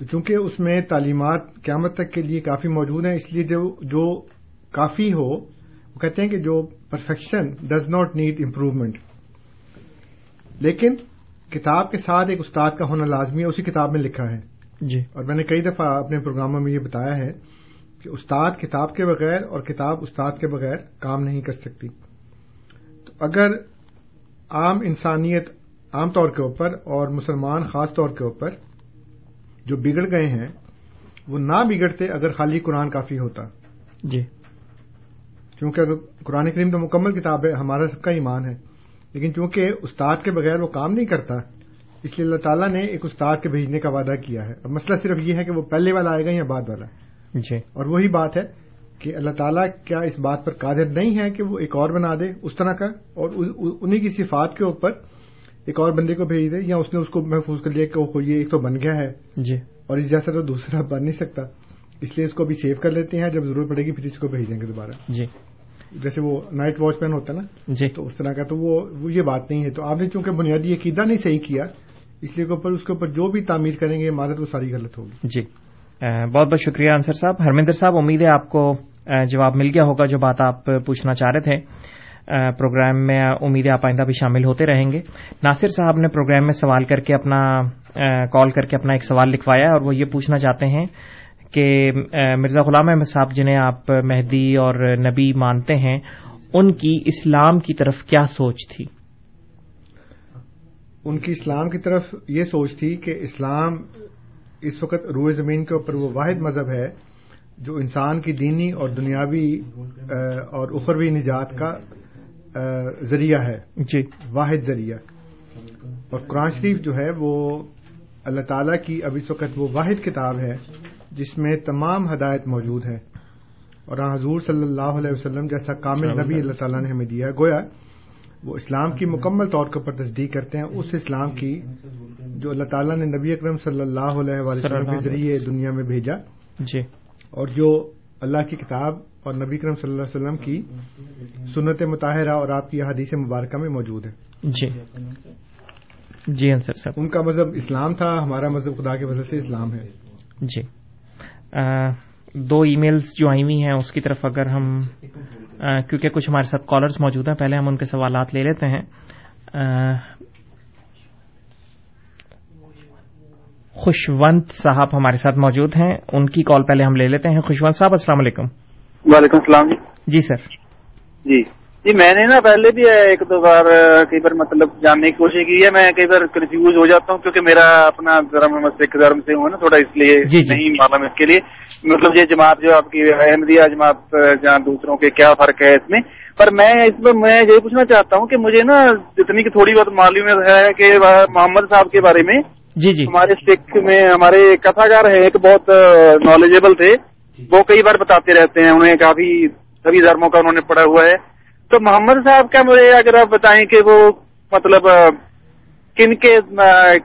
تو چونکہ اس میں تعلیمات قیامت تک کے لیے کافی موجود ہیں اس لیے جو جو کافی ہو وہ کہتے ہیں کہ جو perfection does not need improvement لیکن کتاب کے ساتھ ایک استاد کا ہونا لازمی ہے اسی کتاب میں لکھا ہے۔ جی۔ اور میں نے کئی دفعہ اپنے پروگراموں میں یہ بتایا ہے کہ استاد کتاب کے بغیر اور کتاب استاد کے بغیر کام نہیں کر سکتی۔ تو اگر عام انسانیت عام طور کے اوپر اور مسلمان خاص طور کے اوپر جو بگڑ گئے ہیں وہ نہ بگڑتے اگر خالی قرآن کافی ہوتا۔ جی۔ کیونکہ اگر قرآن کریم تو مکمل کتاب ہے ہمارا سب کا ایمان ہے۔ لیکن چونکہ استاد کے بغیر وہ کام نہیں کرتا اس لیے اللہ تعالیٰ نے ایک استاد کے بھیجنے کا وعدہ کیا ہے۔ اب مسئلہ صرف یہ ہے کہ وہ پہلے والا آئے گا یا بعد والا۔ جی۔ اور وہی بات ہے کہ اللہ تعالیٰ کیا اس بات پر قادر نہیں ہے کہ وہ ایک اور بنا دے اس طرح کا اور انہیں کی صفات کے اوپر ایک اور بندے کو بھیج دے یا اس نے اس کو محفوظ کر لیا کہ وہ یہ ایک تو بن گیا ہے۔ جی۔ اور اس جیسا تو دوسرا <laughs> بن نہیں سکتا۔ اس لیے اس کو بھی سیو کر لیتے ہیں۔ جب ضرورت پڑے گی پھر اس کو بھیج دیں گے دوبارہ۔ جی۔ جیسے وہ نائٹ واچ مین ہوتا ہے نا جی۔ تو اس طرح کا تو وہ وہ یہ بات نہیں ہے۔ تو آپ نے چونکہ بنیادی عقیدہ نہیں صحیح کیا اس لیے اوپر اس کے اوپر جو بھی تعمیر کریں گے عمارت وہ ساری غلط ہوگی۔ جی۔ بہت بہت شکریہ انصر صاحب۔ ہرمندر صاحب امید ہے آپ کو جواب مل گیا ہوگا جو بات آپ پوچھنا چاہ رہے تھے۔ پروگرام میں امید ہے آپ آئندہ بھی شامل ہوتے رہیں گے۔ ناصر صاحب نے پروگرام میں سوال کر کے اپنا کال کر کے اپنا ایک سوال لکھوایا اور وہ یہ پوچھنا چاہتے ہیں کہ مرزا غلام احمد صاحب جنہیں آپ مہدی اور نبی مانتے ہیں، ان کی اسلام کی طرف کیا سوچ تھی؟ ان کی اسلام کی طرف یہ سوچ تھی کہ اسلام اس وقت روئے زمین کے اوپر وہ واحد مذہب ہے جو انسان کی دینی اور دنیاوی اور اخروی نجات کا ذریعہ ہے جی۔ واحد ذریعہ۔ اور قرآن شریف جو ہے وہ اللہ تعالی کی اب اس وقت وہ واحد کتاب ہے جس میں تمام ہدایت موجود ہے۔ اور حضور صلی اللہ علیہ وسلم جیسا کامل نبی اللہ۔ تعالیٰ نے ہمیں دیا ہے۔ گویا وہ اسلام کی مکمل طور کے اوپر تصدیق کرتے ہیں اس اسلام کی جو اللہ تعالیٰ نے نبی اکرم صلی اللہ علیہ وسلم کے ذریعے دنیا میں بھیجا۔ جی۔ اور جو اللہ کی کتاب اور نبی اکرم صلی اللہ علیہ وسلم کی سنت مطالعہ اور آپ کی حدیث مبارکہ میں موجود ہے جی۔ جی انصر صاحب۔ ان کا مذہب اسلام تھا ہمارا مذہب خدا کی وجہ سے اسلام ہے۔ جی۔ دو ای میلز جو آئی ہوئی ہیں اس کی طرف اگر ہم کیونکہ کچھ ہمارے ساتھ کالرز موجود ہیں پہلے ہم ان کے سوالات لے لیتے ہیں۔ خوشونت صاحب ہمارے ساتھ موجود ہیں۔ ان کی کال پہلے ہم لے لیتے ہیں۔ خوشونت صاحب السلام علیکم۔ وعلیکم السلام۔ جی جی سر۔ جی۔ جی میں نے نا پہلے بھی ایک دو بار کئی بار مطلب جاننے کی کوشش کی ہے۔ میں کئی بار کنفیوز ہو جاتا ہوں کیونکہ میرا اپنا دھرم سکھ دھرم سے ہوں نا تھوڑا اس لیے جی جی۔ نہیں معلوم اس کے لیے۔ مطلب یہ جماعت جو آپ کی احمدیہ جماعت جہاں دوسروں کے کیا فرق ہے اس میں۔ پر میں اس میں میں یہ پوچھنا چاہتا ہوں کہ مجھے نا جتنی کی تھوڑی بہت معلومیت ہے کہ محمد صاحب کے بارے میں جی جی۔ ہمارے سکھ میں ہمارے کتھاکار ہیں ایک بہت نالجیبل تھے۔ وہ کئی بار بتاتے رہتے ہیں انہیں کافی سبھی دھرموں کا انہوں نے پڑھا ہوا ہے۔ تو محمد صاحب کا مجھے اگر آپ بتائیں کہ وہ مطلب کن کے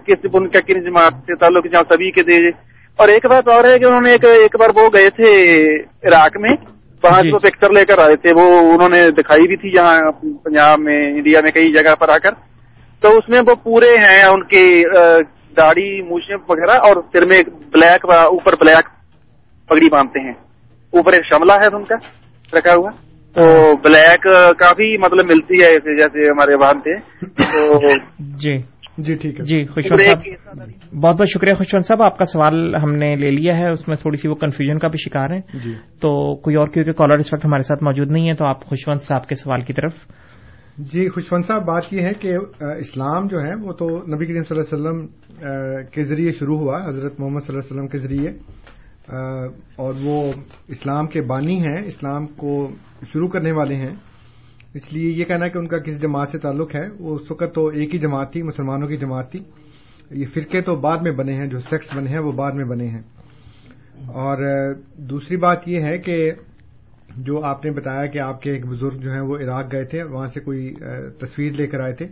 کس ان کا کن جماعت سے تعلق جہاں سبھی کے تھے۔ اور ایک بات اور ہے کہ انہوں نے ایک بار وہ گئے تھے عراق میں۔ داڑھی موچیں وغیرہ اور سر میں بلیک اوپر بلیک پگڑی باندھتے ہیں۔ اوپر ایک شملہ ہے ان کا رکھا ہوا۔ تو بلیک کافی مطلب ملتی ہے ایسے جیسے ہمارے باندھتے ہیں تو جی۔ جی ٹھیک ہے۔ جی خوشوان صاحب بہت بہت شکریہ خوشوان صاحب آپ کا سوال ہم نے لے لیا ہے۔ اس میں تھوڑی سی وہ کنفیوژن کا بھی شکار ہے جی۔ تو کوئی اور کیونکہ کالر اس وقت ہمارے ساتھ موجود نہیں ہے تو آپ خوشوان صاحب کے سوال کی طرف۔ جی خوشفن صاحب، بات یہ ہے کہ اسلام جو ہے، وہ تو نبی کریم صلی اللہ علیہ وسلم کے ذریعے شروع ہوا، حضرت محمد صلی اللہ علیہ وسلم کے ذریعے اور وہ اسلام کے بانی ہیں، اسلام کو شروع کرنے والے ہیں۔ اس لیے یہ کہنا کہ ان کا کس جماعت سے تعلق ہے، وہ اس وقت تو ایک ہی جماعت تھی، مسلمانوں کی جماعت تھی۔ یہ فرقے تو بعد میں بنے ہیں، جو سیکس بنے ہیں، وہ بعد میں بنے ہیں۔ اور دوسری بات یہ ہے کہ جو آپ نے بتایا کہ آپ کے ایک بزرگ جو ہیں وہ عراق گئے تھے وہاں سے کوئی تصویر لے کر آئے تھے۔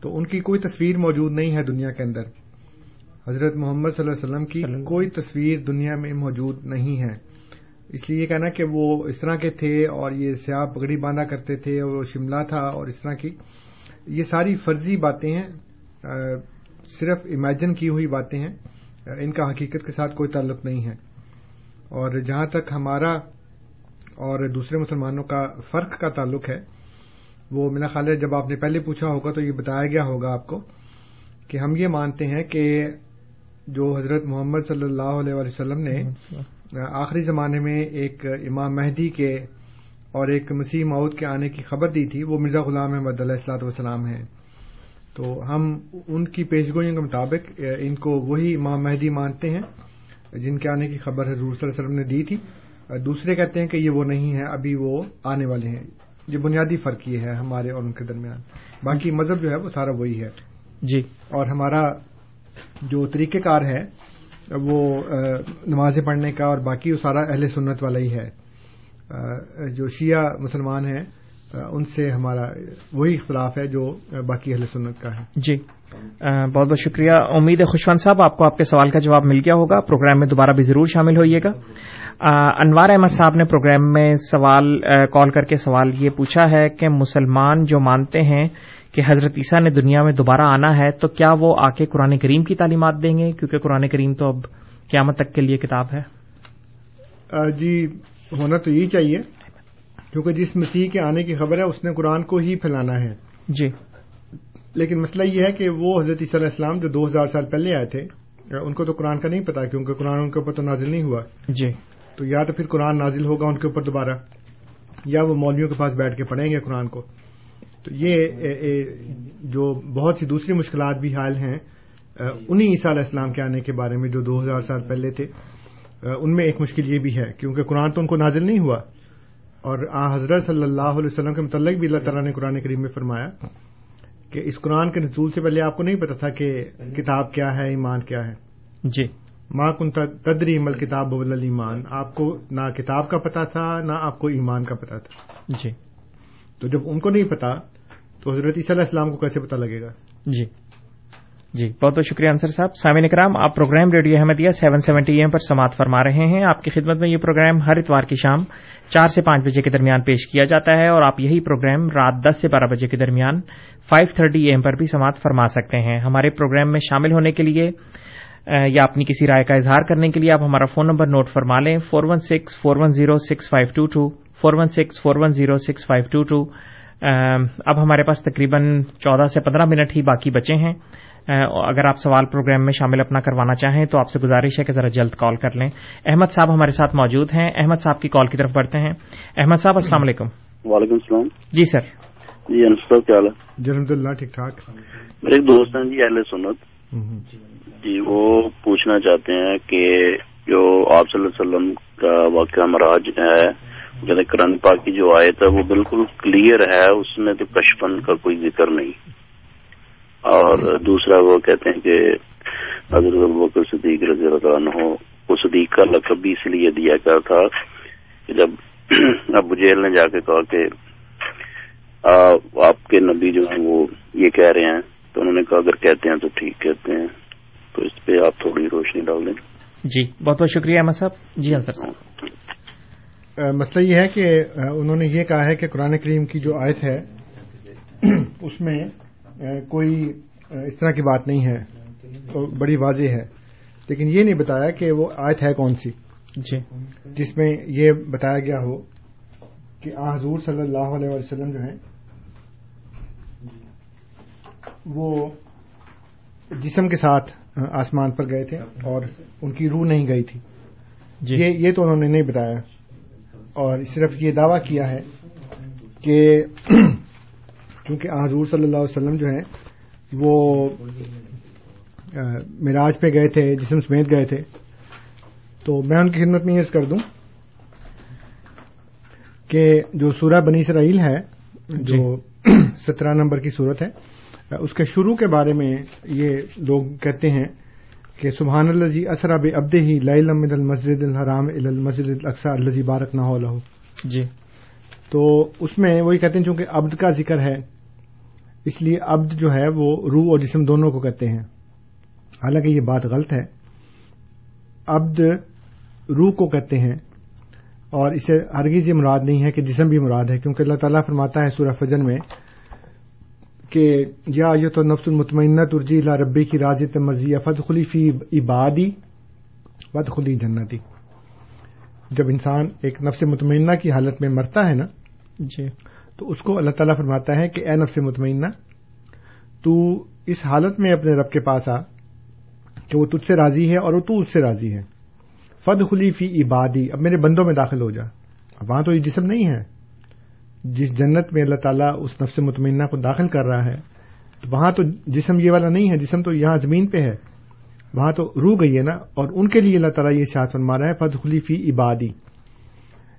تو ان کی کوئی تصویر موجود نہیں ہے دنیا کے اندر۔ حضرت محمد صلی اللہ علیہ وسلم کی کوئی تصویر دنیا میں موجود نہیں ہے۔ اس لیے یہ کہنا کہ وہ اس طرح کے تھے اور یہ سیاہ پگڑی باندھا کرتے تھے اور وہ شملہ تھا اور اس طرح کی۔ یہ ساری فرضی باتیں ہیں صرف امیجن کی ہوئی باتیں ہیں۔ ان کا حقیقت کے ساتھ کوئی تعلق نہیں ہے۔ اور جہاں تک ہمارا اور دوسرے مسلمانوں کا فرق کا تعلق ہے۔ وہ میرا خیال ہے جب آپ نے پہلے پوچھا ہوگا تو یہ بتایا گیا ہوگا آپ کو کہ ہم یہ مانتے ہیں کہ جو حضرت محمد صلی اللہ علیہ وسلم نے آخری زمانے میں ایک امام مہدی کے اور ایک مسیح مود کے آنے کی خبر دی تھی، وہ مرزا غلام احمد علیہ السلاۃ وسلام ہیں۔ تو ہم ان کی پیشگوئیوں کے مطابق، ان کو وہی امام مہدی مانتے ہیں، جن کے آنے کی خبر حضور صلی اللہ علیہ وسلم نے دی تھی۔ دوسرے کہتے ہیں کہ یہ وہ نہیں ہے ابھی وہ آنے والے ہیں۔ یہ بنیادی فرق یہ ہے ہمارے اور ان کے درمیان۔ باقی مذہب جو ہے وہ سارا وہی ہے۔ جی۔ اور ہمارا جو طریقہ کار ہے وہ نمازیں پڑھنے کا اور باقی وہ سارا اہل سنت والا ہی ہے۔ جو شیعہ مسلمان ہیں ان سے ہمارا وہی اختلاف ہے جو باقی اہل سنت کا ہے۔ جی۔ بہت بہت شکریہ۔ امید ہے خوشوان صاحب آپ کو آپ کے سوال کا جواب مل گیا ہوگا۔ پروگرام میں دوبارہ بھی ضرور شامل ہوئیے گا۔ انوار احمد صاحب نے پروگرام میں سوال کال کر کے سوال یہ پوچھا ہے کہ مسلمان جو مانتے ہیں کہ حضرت عیسیٰ نے دنیا میں دوبارہ آنا ہے تو کیا وہ آ کے قرآن کریم کی تعلیمات دیں گے؟ کیونکہ قرآن کریم تو اب قیامت تک کے لیے کتاب ہے۔ جی ہونا تو یہی چاہیے کیونکہ جس مسیح کے آنے کی خبر ہے اس نے قرآن کو ہی پھیلانا ہے۔ جی۔ لیکن مسئلہ یہ ہے کہ وہ حضرت عیسیٰ علیہ السلام جو دو ہزار سال پہلے آئے تھے ان کو تو قرآن کا نہیں پتا کیونکہ قرآن ان کے اوپر تو نازل نہیں ہوا۔ جی۔ تو یا تو پھر قرآن نازل ہوگا ان کے اوپر دوبارہ، یا وہ مولویوں کے پاس بیٹھ کے پڑھیں گے قرآن کو۔ تو یہ جو بہت سی دوسری مشکلات بھی حال ہیں انہی عیسیٰ علیہ السلام کے آنے کے بارے میں جو دو ہزار سال پہلے تھے ان میں ایک مشکل یہ بھی ہے کیونکہ قرآن تو ان کو نازل نہیں ہوا۔ اور آ، حضرت صلی اللہ علیہ وسلم کے متعلق بھی اللہ تعالیٰ نے قرآن کریم میں فرمایا کہ اس قرآن کے نزول سے پہلے آپ کو نہیں پتا تھا کہ کتاب کیا ہے، ایمان کیا ہے۔ جی۔ ماں کن تدری مل کتاب بدل ایمان آپ کو نہ کتاب کا پتا تھا نہ آپ کو ایمان کا پتا تھا۔ جی۔ تو جب ان کو نہیں پتا تو حضرت عیسیٰ علیہ السلام کو کیسے پتا لگے گا؟ جی۔ جی بہت بہت شکریہ انصر صاحب۔ سامع اکرام آپ program radio Ahmadiyya seven seventy AM پر سماعت فرما رہے ہیں۔ آپ کی خدمت میں یہ پروگرام ہر اتوار کی شام چار سے پانچ بجے کے درمیان پیش کیا جاتا ہے اور آپ یہی پروگرام رات دس سے بارہ بجے کے درمیان فائیو تھرٹی ایم پر بھی سماعت فرما سکتے ہیں۔ ہمارے پروگرام میں شامل ہونے کے لیے یا اپنی کسی رائے کا اظہار کرنے کے لیے آپ ہمارا فون نمبر نوٹ فرما لیں۔ Four one six four one zero six five two two four one six four one zero six five two two اب ہمارے پاس تقریباً چودہ سے پندرہ منٹ ہی باقی بچے ہیں۔ اگر آپ سوال پروگرام میں شامل اپنا کروانا چاہیں تو آپ سے گزارش ہے کہ ذرا جلد کال کر لیں۔ احمد صاحب ہمارے ساتھ موجود ہیں۔ احمد صاحب کی کال کی طرف بڑھتے ہیں۔ احمد صاحب السلام علیکم۔ وعلیکم السلام۔ جی سر۔ جی صاحب کیا حال ہے؟ جی، الحمد اللہ ٹھیک ٹھاک۔ میرے ایک دوست ہیں جی اہل سنت۔ جی وہ پوچھنا چاہتے ہیں کہ جو آپ صلی اللہ علیہ وسلم کا واقعہ مراج ہے جیسے کرن پاک کی جو آئے تھا وہ بالکل کلیئر ہے، اس میں تو کشپن کا کوئی ذکر نہیں۔ اور دوسرا وہ کہتے ہیں کہ حضرت بکر صدیق رضی اللہ عنہ، وہ صدیق کا لقب بھی اس لیے دیا گیا تھا کہ جب <clears throat> ابو جیل نے جا کے کہا کہ آپ کے نبی جو ہیں وہ یہ کہہ رہے ہیں تو انہوں نے کہا اگر کہتے ہیں تو ٹھیک کہتے ہیں تو اس پہ آپ تھوڑی روشنی ڈال دیں۔ جی بہت بہت شکریہ احمد صاحب۔ جی ہاں، انصر صاحب ہاں۔ مسئلہ یہ ہے کہ انہوں نے یہ کہا ہے کہ قرآن کریم کی جو آیت ہے اس میں کوئی اس طرح کی بات نہیں ہے۔ اور بڑی واضح ہے۔ لیکن یہ نہیں بتایا کہ وہ آیت ہے کون سی۔ جی۔ جس میں یہ بتایا گیا ہو کہ آ حضور صلی اللہ علیہ وسلم جو ہیں وہ جسم کے ساتھ آسمان پر گئے تھے اور ان کی روح نہیں گئی تھی۔ جی۔ یہ یہ تو انہوں نے نہیں بتایا۔ اور صرف یہ دعویٰ کیا ہے کہ <clears throat> چونکہ آ حضور صلی اللہ علیہ وسلم جو ہیں وہ مراج پہ گئے تھے جسم سمیت گئے تھے۔ تو میں ان کی خدمت میں یہ عرض کر دوں کہ جو سورہ بنی اسرائیل ہے جو <clears throat> سترہ نمبر کی صورت ہے اس کے شروع کے بارے میں یہ لوگ کہتے ہیں کہ سبحان الزی اسرا بے ابد ہی لئی من المسجد الحرام ال المسجد الاقسا الزی بارک نہ ہو جی۔ تو اس میں وہی کہتے ہیں چونکہ عبد کا ذکر ہے اس لیے عبد جو ہے وہ روح اور جسم دونوں کو کہتے ہیں۔ حالانکہ یہ بات غلط ہے۔ عبد روح کو کہتے ہیں اور اسے ہرگز یہ مراد نہیں ہے کہ جسم بھی مراد ہے کیونکہ اللہ تعالیٰ فرماتا ہے سورہ فجن میں کہ یا یہ تو نفس المطمئنہ ترجی اللہ ربی کی راز مرضی فد خلی فی عبادی ود خلی جنتی۔ جب انسان ایک نفس مطمئنہ کی حالت میں مرتا ہے نا جی۔ تو اس کو اللہ تعالیٰ فرماتا ہے کہ اے نفس مطمئنہ تو اس حالت میں اپنے رب کے پاس آ کہ وہ تجھ سے راضی ہے اور وہ تو اس سے راضی ہے۔ فد خلی فی عبادی اب میرے بندوں میں داخل ہو جا۔ اب وہاں تو یہ جسم نہیں ہے۔ جس جنت میں اللہ تعالیٰ اس نفس مطمئنہ کو داخل کر رہا ہے تو وہاں تو جسم یہ والا نہیں ہے، جسم تو یہاں زمین پہ ہے۔ وہاں تو روح گئی ہے نا، اور ان کے لیے اللہ تعالیٰ یہ شاہ فرما رہا ہے فد خلی فی عبادی۔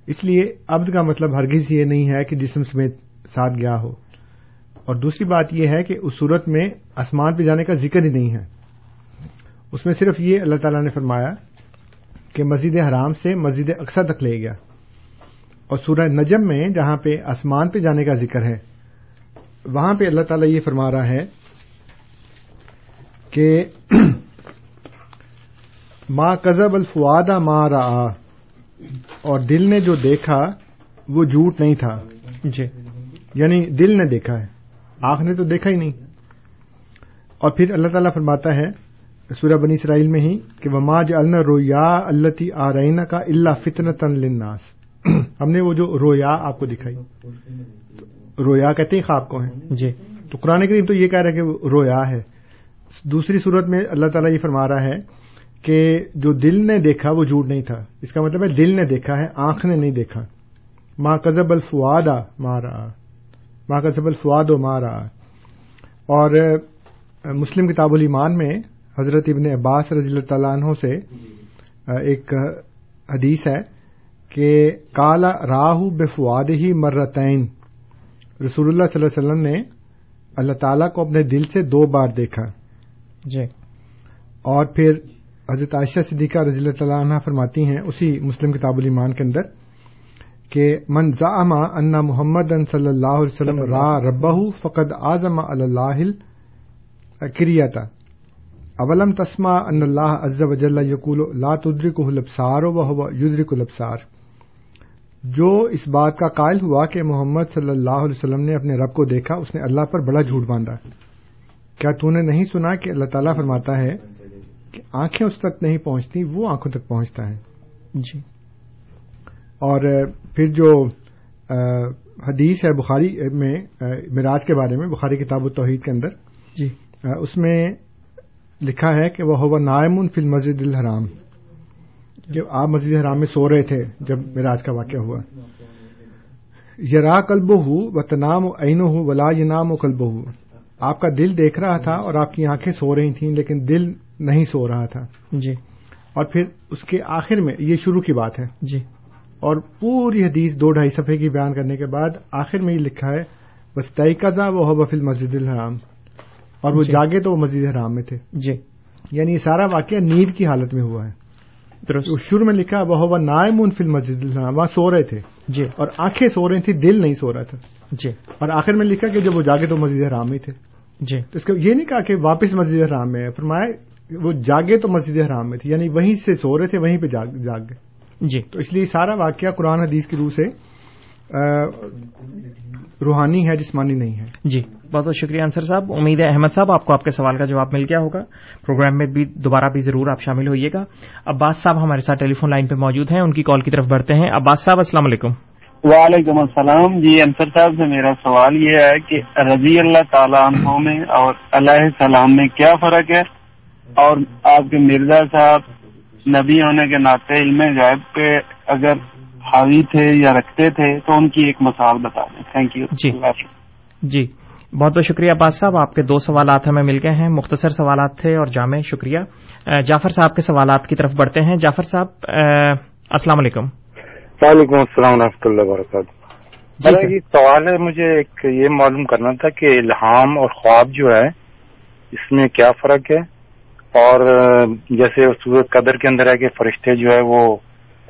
اس لیے عبد کا مطلب ہرگز یہ نہیں ہے کہ جسم سمیت ساتھ گیا ہو۔ اور دوسری بات یہ ہے کہ اس صورت میں آسمان پہ جانے کا ذکر ہی نہیں ہے۔ اس میں صرف یہ اللہ تعالیٰ نے فرمایا کہ مسجد حرام سے مسجد اقسا تک لے گیا۔ اور سورہ نجم میں جہاں پہ آسمان پہ جانے کا ذکر ہے وہاں پہ اللہ تعالیٰ یہ فرما رہا ہے کہ <clears throat> ماں کزب الفوادہ ماں را اور دل نے جو دیکھا وہ جھوٹ نہیں تھا۔ جی۔ یعنی دل نے دیکھا ہے۔ آنکھ نے تو دیکھا ہی نہیں۔ اور پھر اللہ تعالیٰ فرماتا ہے سورہ بنی اسرائیل میں ہی کہ وما جعلنا رویا التی آرائنا کا اللہ فتن تن لناس ہم نے وہ جو رویا آپ کو دکھائی رویا کہتے ہیں خواب کو ہیں۔ جی۔ تو قرآن کریم تو یہ کہہ رہا ہے کہ وہ رویا ہے۔ دوسری صورت میں اللہ تعالیٰ یہ فرما رہا ہے کہ جو دل نے دیکھا وہ جھوٹ نہیں تھا۔ اس کا مطلب ہے دل نے دیکھا ہے آنکھ نے نہیں دیکھا۔ ماں کزب الفوادا مارا ماں کزب الفواد و مارا اور مسلم کتاب الایمان میں حضرت ابن عباس رضی اللہ تعالیٰ عنہ سے ایک حدیث ہے۔ کہ کالا راہ بے فواد ہی مرتین۔ رسول اللہ صلی اللہ علیہ وسلم نے اللہ تعالیٰ کو اپنے دل سے دو بار دیکھا۔ جی۔ اور پھر حضرت عائشہ صدیقہ رضی اللہ تعالیٰ عنہ فرماتی ہیں اسی مسلم کتاب الایمان کے اندر کہ من زعما ان محمد صلی اللہ علیہ وسلم را ربہ فقد اعظم اللہ کریتا اولم تسما ان اللہ عز وجل یقول لا تدرکہ الابصار وهو یدرک الابصار جو اس بات کا قائل ہوا کہ محمد صلی اللہ علیہ وسلم نے اپنے رب کو دیکھا اس نے اللہ پر بڑا جھوٹ باندھا۔ کیا تو نے نہیں سنا کہ اللہ تعالیٰ فرماتا ہے کہ آنکھیں اس تک نہیں پہنچتی وہ آنکھوں تک پہنچتا ہے؟ جی۔ اور پھر جو حدیث ہے بخاری میں مراج کے بارے میں بخاری کتاب التوحید کے اندر۔ جی۔ اس میں لکھا ہے کہ وہ ہوا نائم فی المسجد الحرام۔ جب آپ مسجد حرام میں سو رہے تھے جب مراج کا واقعہ ہوا۔ یرا کلب ہو و تنام عین ہو ولا ینام و کلب ہو آپ کا دل دیکھ رہا تھا اور آپ کی آنکھیں سو رہی تھیں لیکن دل نہیں سو رہا تھا۔ جی۔ اور پھر اس کے آخر میں یہ شروع کی بات ہے۔ جی۔ اور پوری حدیث دو ڈھائی صفحے کی بیان کرنے کے بعد آخر میں یہ لکھا ہے بس تئقزا وہ ہو بفل مسجد الحرام. اور وہ جی۔ جاگے تو وہ مسجد حرام میں تھے۔ جی۔ یعنی یہ سارا واقعہ نیند کی حالت میں ہوا ہے۔ درست. شروع میں لکھا وہ ہوا نائم فل مسجد وہاں سو رہے تھے۔ جی۔ اور آنکھیں سو رہی تھیں دل نہیں سو رہا تھا۔ جی۔ اور آخر میں لکھا کہ جب وہ جاگے تو مسجد حرام میں تھے۔ جی۔ تو اس کا یہ نہیں کہا کہ واپس مسجد حرام میں ہے۔ فرمایا وہ جاگے تو مسجد حرام میں تھے یعنی وہیں سے سو رہے تھے وہیں پہ جاگ گئے۔ جی۔ تو اس لیے سارا واقعہ قرآن حدیث کی روح سے روحانی ہے جسمانی نہیں ہے۔ جی بہت بہت شکریہ انصر صاحب۔ امید ہے احمد صاحب آپ کو آپ کے سوال کا جواب مل گیا ہوگا۔ پروگرام میں بھی دوبارہ بھی ضرور آپ شامل ہوئیے گا۔ عباس صاحب ہمارے ساتھ ٹیلی فون لائن پہ موجود ہیں ان کی کال کی طرف بڑھتے ہیں۔ عباس صاحب السلام علیکم۔ وعلیکم السلام۔ جی انصر صاحب سے میرا سوال یہ ہے کہ رضی اللہ تعالیٰ عنہ میں اور علیہ السلام میں کیا فرق ہے؟ اور آپ کے مرزا صاحب نبی ہونے کے ناطے علم غائب پہ اگر حاوی تھے یا رکھتے تھے تو ان کی ایک مثال بتا دیں۔ تھینک یو جی۔ جی۔ بہت بہت شکریہ عباس صاحب آپ کے دو سوالات ہمیں مل گئے ہیں مختصر سوالات تھے اور جامع شکریہ۔ جعفر صاحب کے سوالات کی طرف بڑھتے ہیں۔ جعفر صاحب السلام علیکم۔ وعلیکم السلام و رحمۃ اللہ وبرکاتہ۔ جی سوال ہے مجھے ایک یہ معلوم کرنا تھا کہ الہام اور خواب جو ہے اس میں کیا فرق ہے؟ اور جیسے سورت قدر کے اندر ہے کہ فرشتے جو ہے وہ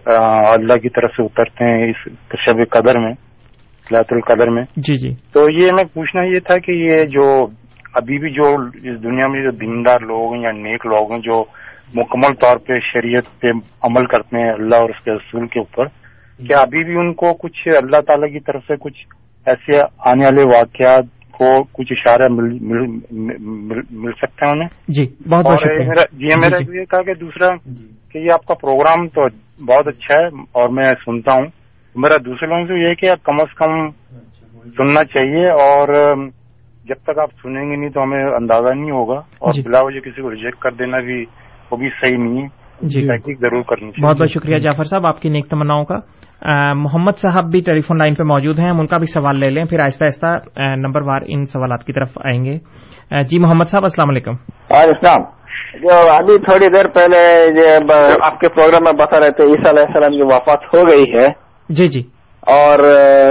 اللہ کی طرف سے اترتے ہیں اس شب قدر میں لات القدر میں۔ جی جی۔ تو یہ میں پوچھنا یہ تھا کہ یہ جو ابھی بھی جو اس دنیا میں جو دیندار لوگ ہیں یا نیک لوگ ہیں جو مکمل طور پہ شریعت پہ عمل کرتے ہیں اللہ اور اس کے رسول کے اوپر کیا ابھی بھی ان کو کچھ اللہ تعالی کی طرف سے کچھ ایسے آنے والے واقعات کو کچھ اشارہ مل مل, مل, مل سکتا ہے انہیں؟ جی بہت بہت شکریہ۔ جی میرا یہ کہا کہ دوسرا کہ یہ آپ کا پروگرام تو بہت اچھا ہے اور میں سنتا ہوں۔ میرا دوسرے لوگوں سے یہ کہ کم از کم سننا چاہیے اور جب تک آپ سنیں گے نہیں تو ہمیں اندازہ نہیں ہوگا اور بلا وجہ کسی کو ریجیکٹ کر دینا بھی وہ بھی صحیح نہیں ہے۔ جی۔ ضرور کرنی بہت بہت شکریہ جعفر صاحب آپ کی نیک تمناؤں کا۔ محمد صاحب بھی ٹیلی فون لائن پہ موجود ہیں ہم ان کا بھی سوال لے لیں۔ پھر آہستہ آہستہ نمبر وار ان سوالات کی طرف آئیں گے۔ جی محمد صاحب السلام علیکم۔ وعلیکم السلام۔ جو ابھی تھوڑی دیر پہلے آپ کے پروگرام میں بتا رہے تھے عیسیٰ علیہ السلام کی وفات ہو گئی ہے۔ جی جی۔ اور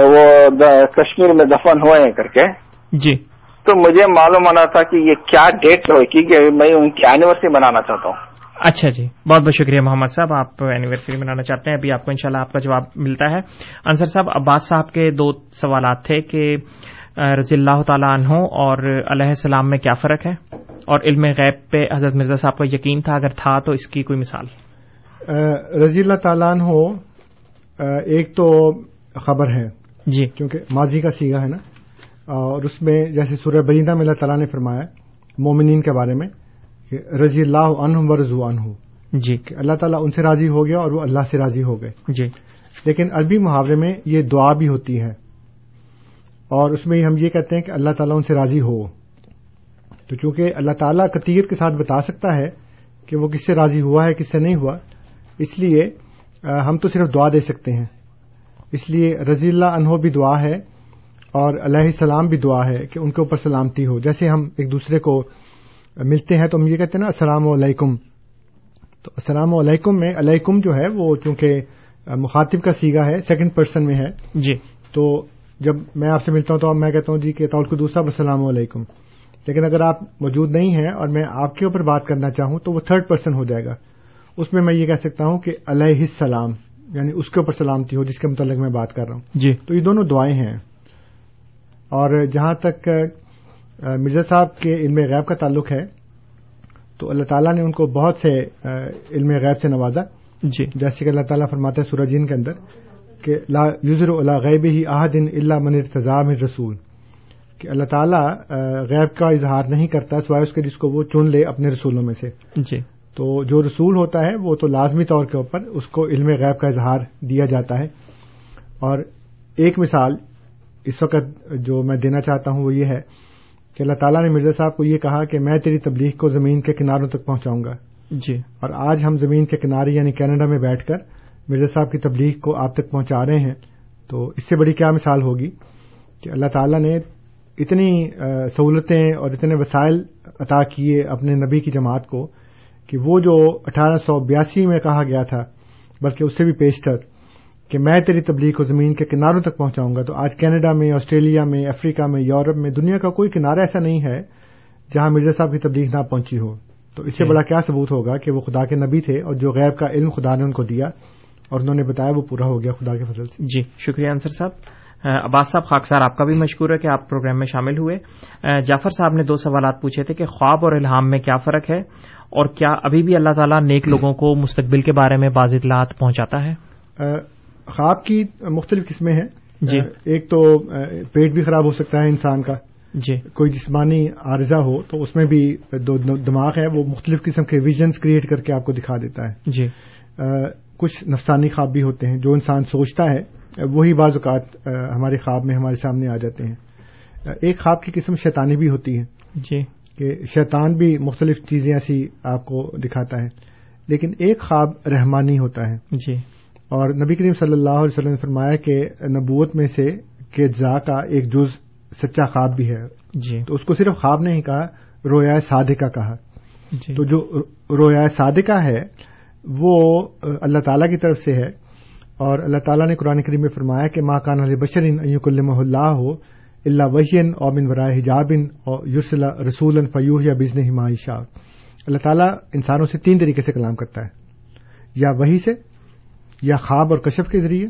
وہ کشمیر میں دفن ہوئے ہیں کر کے۔ جی۔ تو مجھے معلوم ہونا تھا کہ یہ کیا ڈیٹ ہوئے کیونکہ میں ان کی اینیورسری منانا چاہتا ہوں۔ اچھا جی بہت بہت شکریہ محمد صاحب آپ اینیورسری منانا چاہتے ہیں ابھی آپ کو انشاءاللہ آپ کا جواب ملتا ہے۔ انصر صاحب عباس صاحب کے دو سوالات تھے کہ رضی اللہ تعالیٰ عنہ اور علیہ السلام میں کیا فرق ہے؟ اور علم غیب پہ حضرت مرزا صاحب کو یقین تھا اگر تھا تو اس کی کوئی مثال۔ رضی اللہ تعالیٰ عنہ ایک تو خبر ہے جی۔ کیونکہ ماضی کا سیگا ہے نا اور اس میں جیسے سورہ بریندہ میں اللہ تعالیٰ نے فرمایا مومنین کے بارے میں۔ رضی اللہ عنہ و رضو عنہ۔ جی۔ کہ اللہ تعالیٰ ان سے راضی ہو گیا اور وہ اللہ سے راضی ہو گئے۔ جی۔ لیکن عربی محاورے میں یہ دعا بھی ہوتی ہے۔ اور اس میں ہم یہ کہتے ہیں کہ اللہ تعالیٰ ان سے راضی ہو۔ تو چونکہ اللہ تعالیٰ قطیت کے ساتھ بتا سکتا ہے کہ وہ کس سے راضی ہوا ہے کس سے نہیں ہوا اس لیے ہم تو صرف دعا دے سکتے ہیں۔ اس لیے رضی اللہ عنہ بھی دعا ہے اور علیہ السلام بھی دعا ہے کہ ان کے اوپر سلامتی ہو۔ جیسے ہم ایک دوسرے کو ملتے ہیں تو ہم یہ کہتے ہیں نا السلام علیکم۔ تو السلام علیکم میں علیکم جو ہے وہ چونکہ مخاطب کا سیگا ہے سیکنڈ پرسن میں ہے۔ جی۔ تو جب میں آپ سے ملتا ہوں تو میں کہتا ہوں جی کہ کو دوسرا السلام علیکم۔ لیکن اگر آپ موجود نہیں ہیں اور میں آپ کے اوپر بات کرنا چاہوں تو وہ تھرڈ پرسن ہو جائے گا۔ اس میں میں یہ کہہ سکتا ہوں کہ علیہ السلام یعنی اس کے اوپر سلامتی ہو جس کے متعلق میں بات کر رہا ہوں۔ جی۔ تو یہ دونوں دعائیں ہیں۔ اور جہاں تک مرزا صاحب کے علم غیب کا تعلق ہے۔ تو اللہ تعالیٰ نے ان کو بہت سے علم غیب سے نوازا۔ جی۔ جیسے کہ اللہ تعالیٰ فرماتے سورجین کے اندر کہ لا یوزر اللہ غیب ہی آہدن اللہ من ارتضام رسول۔ کہ اللہ تعالیٰ غیب کا اظہار نہیں کرتا سوائے اس کے جس کو وہ چن لے اپنے رسولوں میں سے۔ جی۔ تو جو رسول ہوتا ہے وہ تو لازمی طور کے اوپر اس کو علم غیب کا اظہار دیا جاتا ہے۔ اور ایک مثال اس وقت جو میں دینا چاہتا ہوں وہ یہ ہے کہ اللہ تعالیٰ نے مرزا صاحب کو یہ کہا کہ میں تیری تبلیغ کو زمین کے کناروں تک پہنچاؤں گا۔ جی۔ اور آج ہم زمین کے کنارے یعنی کینیڈا میں بیٹھ کر مرزا صاحب کی تبلیغ کو آپ تک پہنچا رہے ہیں۔ تو اس سے بڑی کیا مثال ہوگی کہ اللہ تعالیٰ نے اتنی سہولتیں اور اتنے وسائل عطا کیے اپنے نبی کی جماعت کو کہ وہ جو اٹھارہ سو بیاسی میں کہا گیا تھا بلکہ اس سے بھی پیشتر کہ میں تیری تبلیغ کو زمین کے کناروں تک پہنچاؤں گا تو آج کینیڈا میں آسٹریلیا میں افریقہ میں یورپ میں دنیا کا کوئی کنارہ ایسا نہیں ہے جہاں مرزا صاحب کی تبلیغ نہ پہنچی ہو۔ تو اس سے بڑا کیا ثبوت ہوگا کہ وہ خدا کے نبی تھے اور جو غیب کا علم خدا نے ان کو دیا اور انہوں نے بتایا وہ پورا ہو گیا خدا کے فضل سے۔ جی شکریہ انصر صاحب۔ عباس صاحب خاکسار آپ کا بھی مشکور ہے کہ آپ پروگرام میں شامل ہوئے۔ جعفر صاحب نے دو سوالات پوچھے تھے کہ خواب اور الہام میں کیا فرق ہے اور کیا ابھی بھی اللہ تعالیٰ نیک لوگوں کو مستقبل کے بارے میں بعض اطلاعات پہنچاتا ہے؟ خواب کی مختلف قسمیں ہیں۔ جی۔ ایک تو پیٹ بھی خراب ہو سکتا ہے انسان کا۔ جی۔ کوئی جسمانی عارضہ ہو تو اس میں بھی دو دماغ ہے وہ مختلف قسم کے ویژنس کریٹ کر کے آپ کو دکھا دیتا ہے۔ جی۔ کچھ نفسانی خواب بھی ہوتے ہیں جو انسان سوچتا ہے وہی بعض اوقات ہمارے خواب میں ہمارے سامنے آ جاتے ہیں۔ ایک خواب کی قسم شیطانی بھی ہوتی ہے۔ جی۔ کہ شیطان بھی مختلف چیزیں ایسی آپ کو دکھاتا ہے لیکن ایک خواب رحمانی ہوتا ہے۔ جی۔ اور نبی کریم صلی اللہ علیہ وسلم نے فرمایا کہ نبوت میں سے کہ جا کا ایک جز سچا خواب بھی ہے۔ جی۔ تو اس کو صرف خواب نہیں کہا رویا صادقہ کہا۔ جی۔ تو جو رویا صادقہ ہے وہ اللہ تعالی کی طرف سے ہے۔ اور اللہ تعالیٰ نے قرآن کریم میں فرمایا کہ ماں کان علیہ بشرین ایوکلم اللہ ہو اللہ وحین اور بن ورائے حجابن اور یوسل رسول فیوح یا بزن ہمائشہ اللہ تعالیٰ انسانوں سے تین طریقے سے کلام کرتا ہے۔ یا وہی سے یا خواب اور کشف کے ذریعے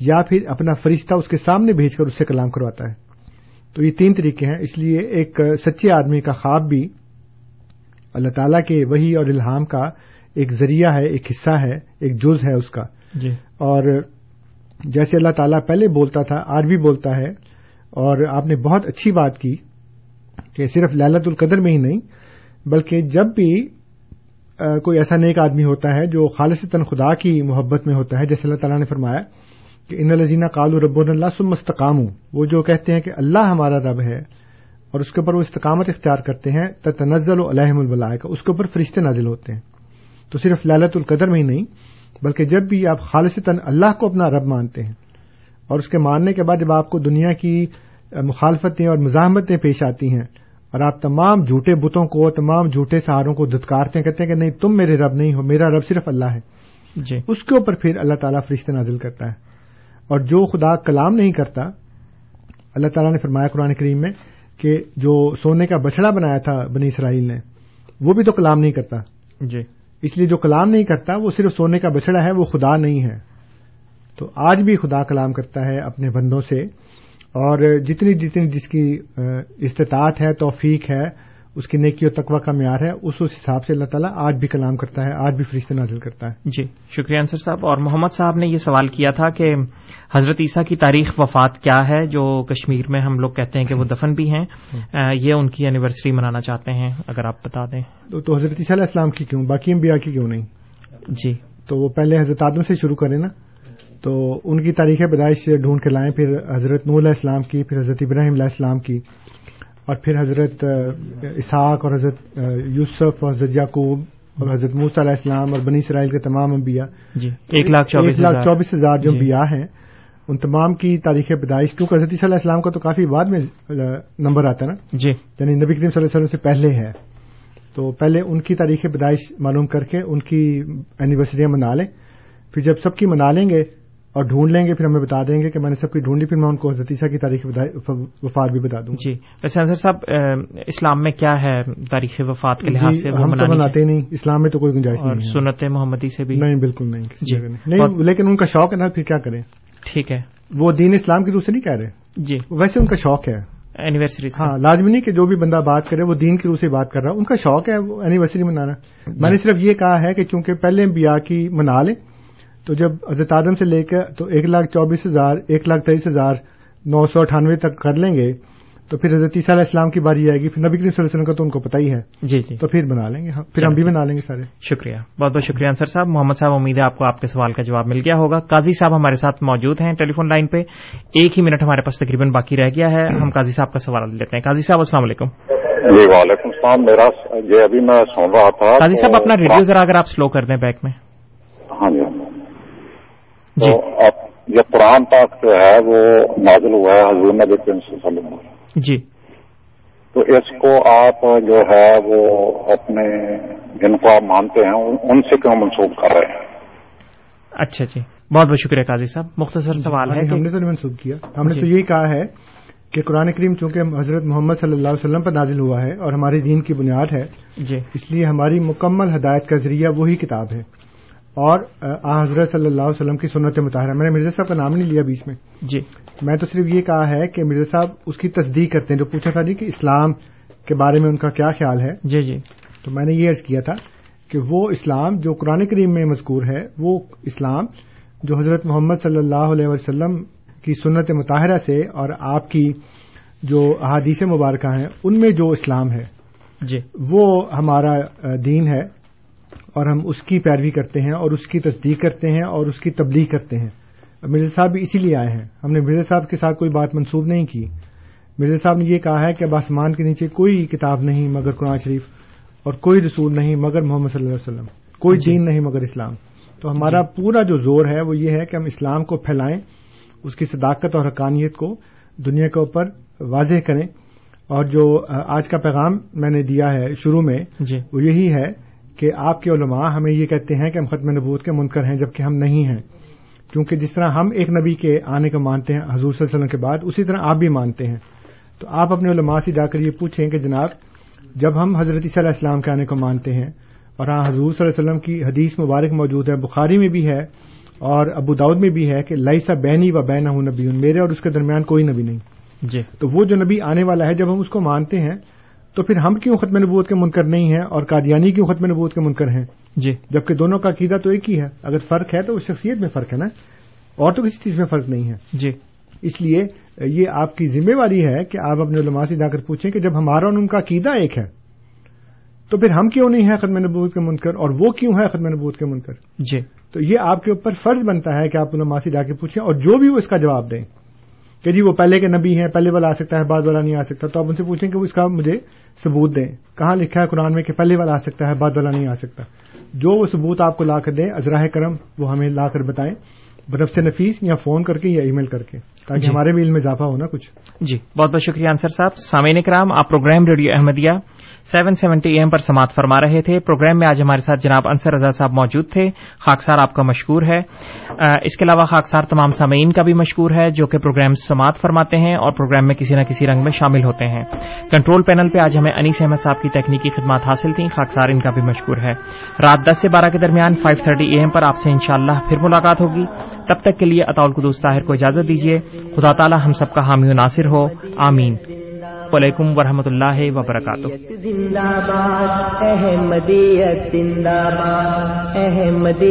یا پھر اپنا فرشتہ اس کے سامنے بھیج کر اس سے کلام کرواتا ہے۔ تو یہ تین طریقے ہیں۔ اس لیے ایک سچے آدمی کا خواب بھی اللہ تعالیٰ کے وہی اور الہام کا ایک ذریعہ ہے ایک حصہ ہے ایک جز ہے اس کا۔ جی۔ اور جیسے اللہ تعالیٰ پہلے بولتا تھا آج بھی بولتا ہے۔ اور آپ نے بہت اچھی بات کی کہ صرف للت القدر میں ہی نہیں بلکہ جب بھی کوئی ایسا نیک آدمی ہوتا ہے جو خالص خدا کی محبت میں ہوتا ہے، جیسے اللہ تعالیٰ نے فرمایا کہ ان الزینہ کالو رب اللہ سم مستقام وہ جو کہتے ہیں کہ اللہ ہمارا رب ہے اور اس کے اوپر وہ استقامت اختیار کرتے ہیں تنزل و الحم البلائے اس کے اوپر فرشتے نازل ہوتے ہیں۔ تو صرف لالت القدر میں ہی نہیں، بلکہ جب بھی آپ خالص اللہ کو اپنا رب مانتے ہیں اور اس کے ماننے کے بعد جب آپ کو دنیا کی مخالفتیں اور مزاحمتیں پیش آتی ہیں اور آپ تمام جھوٹے بتوں کو تمام جھوٹے سہاروں کو دھتکارتے ہیں کہتے ہیں کہ نہیں تم میرے رب نہیں ہو میرا رب صرف اللہ ہے۔ جی۔ اس کے اوپر پھر اللہ تعالیٰ فرشتے نازل کرتا ہے۔ اور جو خدا کلام نہیں کرتا اللہ تعالیٰ نے فرمایا قرآن کریم میں کہ جو سونے کا بچڑا بنایا تھا بنی اسرائیل نے وہ بھی تو کلام نہیں کرتا۔ جی۔ اس لیے جو کلام نہیں کرتا وہ صرف سونے کا بچڑا ہے وہ خدا نہیں ہے۔ تو آج بھی خدا کلام کرتا ہے اپنے بندوں سے۔ اور جتنی جتنی جس کی استطاعت ہے توفیق ہے اس کی نیکی و تقوی کا معیار ہے اس اس حساب سے اللہ تعالیٰ آج بھی کلام کرتا ہے آج بھی فرشتے نازل کرتا ہے۔ جی شکریہ انصر صاحب۔ اور محمد صاحب نے یہ سوال کیا تھا کہ حضرت عیسیٰ کی تاریخ وفات کیا ہے جو کشمیر میں ہم لوگ کہتے ہیں کہ وہ دفن بھی ہیں یہ ان کی اینیورسری منانا چاہتے ہیں اگر آپ بتا دیں۔ تو حضرت عیسیٰ علیہ السلام کی کیوں؟ باقی انبیاء کی کیوں نہیں؟ جی۔ تو وہ پہلے حضرت آدم سے شروع کریں نا۔ تو ان کی تاریخ پیدائش ڈھونڈ کے لائیں پھر حضرت نور علیہ السلام کی پھر حضرت ابراہیم علیہ السلام کی اور پھر حضرت اسحاق اور حضرت یوسف اور حضرت یعقوب اور حضرت موس علیہ السلام اور بنی اسرائیل کے تمام انبیاء۔ جی ایک لاکھ چوبیس ہزار۔ جو انبیاء ہیں ان تمام کی تاریخ پیدائش کیونکہ حضرت علیہ السلام کا تو کافی بعد میں نمبر آتا ہے نا؟ جی۔ یعنی نبی کریم صلی اللہ علیہ وسلم سے پہلے ہے۔ تو پہلے ان کی تاریخ پیدائش معلوم کر کے ان کی اینیورسریاں منا لیں۔ پھر جب سب کی منا لیں گے اور ڈھونڈ لیں گے پھر ہمیں بتا دیں گے کہ میں نے سب کی ڈھونڈی پھر میں ان کو حضرتیسا کی تاریخ وفات بھی بتا دوں جی ویسے انصر صاحب اسلام میں کیا ہے تاریخ وفات کے لحاظ سے؟ ہم تو مناتے نہیں اسلام میں تو کوئی گنجائش نہیں سنت محمدی سے بھی؟ نہیں بالکل نہیں جی نہیں۔ لیکن ان کا شوق ہے نا پھر کیا کریں؟ ٹھیک ہے۔ وہ دین اسلام کی روح سے نہیں کہہ رہے۔ جی۔ ویسے ان کا شوق ہے۔ اینیورسری ہاں لازمی نہیں کہ جو بھی بندہ بات کرے وہ دین کی روح سے بات کر رہا ان کا شوق ہے وہ اینیورسری منانا۔ میں نے صرف یہ کہا ہے کہ چونکہ پہلے بیا کی منا لیں تو جب حضرت آدم سے لے کے تو ایک لاکھ چوبیس ہزار ایک لاکھ تیئیس ہزار نو سو اٹھانوے تک کر لیں گے تو پھر حضرت عیسیٰ علیہ السلام کی باری آئے گی پھر نبی کریم صلی اللہ علیہ وسلم کا تو ان کو پتہ ہی ہے۔ جی جی۔ تو پھر بنا لیں گے پھر ہم بھی بنا لیں گے سارے۔ شکریہ بہت بہت شکریہ انصر صاحب۔ محمد صاحب امید ہے آپ کو آپ کے سوال کا جواب مل گیا ہوگا۔ قاضی صاحب ہمارے ساتھ موجود ہیں ٹیلی فون لائن پہ۔ ایک ہی منٹ ہمارے پاس تقریباً باقی رہ گیا ہے۔ ہم قاضی صاحب کا سوال لیتے ہیں۔ قاضی صاحب السلام علیکم۔ جی وعلیکم السلام۔ میرا یہ ابھی میں سن رہا تھا قاضی صاحب اپنا ریڈیو ذرا اگر آپ سلو کر دیں بیک میں۔ ہاں جی۔ اب یہ قرآن پاک جو ہے وہ نازل ہوا ہے حضور نبی صلی اللہ علیہ وسلم جی۔ تو اس کو آپ جو ہے وہ اپنے جن کو آپ مانتے ہیں ان سے کیوں منسوخ کر رہے ہیں؟ اچھا جی۔ بہت بہت شکریہ قاضی صاحب۔ مختصر سوال ہے ہم نے تو منسوخ کیا۔ ہم نے تو یہی کہا ہے کہ قرآن کریم چونکہ حضرت محمد صلی اللہ علیہ وسلم پر نازل ہوا ہے اور ہمارے دین کی بنیاد ہے جی۔ اس لیے ہماری مکمل ہدایت کا ذریعہ وہی کتاب ہے۔ اور حضرت صلی اللہ علیہ وسلم کی سنت مطالعہ۔ میں نے مرزا صاحب کا نام نہیں لیا بیچ میں۔ جی۔ میں تو صرف یہ کہا ہے کہ مرزا صاحب اس کی تصدیق کرتے ہیں۔ جو پوچھا تھا جی کہ اسلام کے بارے میں ان کا کیا خیال ہے۔ جی جی۔ تو میں نے یہ عرض کیا تھا کہ وہ اسلام جو قرآن کریم میں مذکور ہے وہ اسلام جو حضرت محمد صلی اللہ علیہ وسلم کی سنت مطالعہ سے اور آپ کی جو احادیث مبارکہ ہیں ان میں جو اسلام ہے جی۔ وہ ہمارا دین ہے۔ اور ہم اس کی پیروی کرتے ہیں اور اس کی تصدیق کرتے ہیں اور اس کی تبلیغ کرتے ہیں۔ مرزا صاحب بھی اسی لیے آئے ہیں۔ ہم نے مرزا صاحب کے ساتھ کوئی بات منسوب نہیں کی۔ مرزا صاحب نے یہ کہا ہے کہ اب آسمان کے نیچے کوئی کتاب نہیں مگر قرآن شریف اور کوئی رسول نہیں مگر محمد صلی اللہ علیہ وسلم۔ کوئی جی۔ دین نہیں مگر اسلام۔ تو ہمارا پورا جو زور ہے وہ یہ ہے کہ ہم اسلام کو پھیلائیں اس کی صداقت اور حقانیت کو دنیا کے اوپر واضح کریں۔ اور جو آج کا پیغام میں نے دیا ہے شروع میں جی۔ وہ یہی ہے کہ آپ کے علماء ہمیں یہ کہتے ہیں کہ ہم ختم نبوت کے منکر ہیں جبکہ ہم نہیں ہیں۔ کیونکہ جس طرح ہم ایک نبی کے آنے کو مانتے ہیں حضور صلی اللہ علیہ وسلم کے بعد اسی طرح آپ بھی مانتے ہیں۔ تو آپ اپنے علماء سے جا کر یہ پوچھیں کہ جناب جب ہم حضرت صلی اللہ علیہ السلام کے آنے کو مانتے ہیں اور ہاں حضور صلی اللہ علیہ وسلم کی حدیث مبارک موجود ہے بخاری میں بھی ہے اور ابو داود میں بھی ہے کہ لئیسا بینی و بین ہوں نبی میرے اور اس کے درمیان کوئی نبی نہیں۔ جی۔ تو وہ جو نبی آنے والا ہے جب ہم اس کو مانتے ہیں تو پھر ہم کیوں ختم نبوت کے منکر نہیں ہیں اور قادیانی کیوں ختم نبوت کے منکر ہیں؟ جی۔ جبکہ دونوں کا عقیدہ تو ایک ہی ہے۔ اگر فرق ہے تو اس شخصیت میں فرق ہے نا؟ اور تو کسی چیز میں فرق نہیں ہے۔ جی۔ اس لیے یہ آپ کی ذمہ داری ہے کہ آپ اپنے علماء سے جا کر پوچھیں کہ جب ہمارا اور ان کا عقیدہ ایک ہے تو پھر ہم کیوں نہیں ہیں ختم نبوت کے منکر اور وہ کیوں ہے ختم نبوت کے منکر؟ جی۔ تو یہ آپ کے اوپر فرض بنتا ہے کہ آپ علماء سے جا کے پوچھیں اور جو بھی وہ اس کا جواب دیں۔ کہ جی وہ پہلے کے نبی ہیں پہلے والا آ سکتا ہے بعد والا نہیں آ سکتا۔ تو آپ ان سے پوچھیں کہ وہ اس کا مجھے ثبوت دیں۔ کہاں لکھا ہے قرآن میں کہ پہلے والا آ سکتا ہے بعد والا نہیں آ سکتا؟ جو وہ ثبوت آپ کو لا کر دیں ازراہ کرم وہ ہمیں لا کر بتائیں۔ برف سے نفیس یا فون کر کے یا ای میل کر کے تاکہ جی۔ ہمارے بھی علم میں اضافہ ہونا کچھ۔ جی بہت بہت شکریہ انصر صاحب۔ سامعین کرام آپ program radio Ahmadiyya seven seventy A M پر سماعت فرما رہے تھے۔ پروگرام میں آج ہمارے ساتھ جناب انصر رضا صاحب موجود تھے۔ خاکسار آپ کا مشکور ہے۔ اس کے علاوہ خاکسار تمام سامعین کا بھی مشکور ہے جو کہ پروگرام سماعت فرماتے ہیں اور پروگرام میں کسی نہ کسی رنگ میں شامل ہوتے ہیں۔ کنٹرول پینل پہ آج ہمیں انیس احمد صاحب کی تکنیکی خدمات حاصل تھیں۔ خاکسار ان کا بھی مشکور ہے۔ رات دس سے بارہ کے درمیان فائیو تھرٹی اے ایم پر آپ سے انشاءاللہ پھر ملاقات ہوگی۔ تب تک کے لیے اطول قدوس طاہر کو اجازت دیجیے۔ خدا تعالی ہم سب کا حامی و ناصر ہو۔ آمین۔ وعلیکم ورحمۃ اللہ وبرکاتہ۔ زندہ باد احمدیت زندہ باد احمدی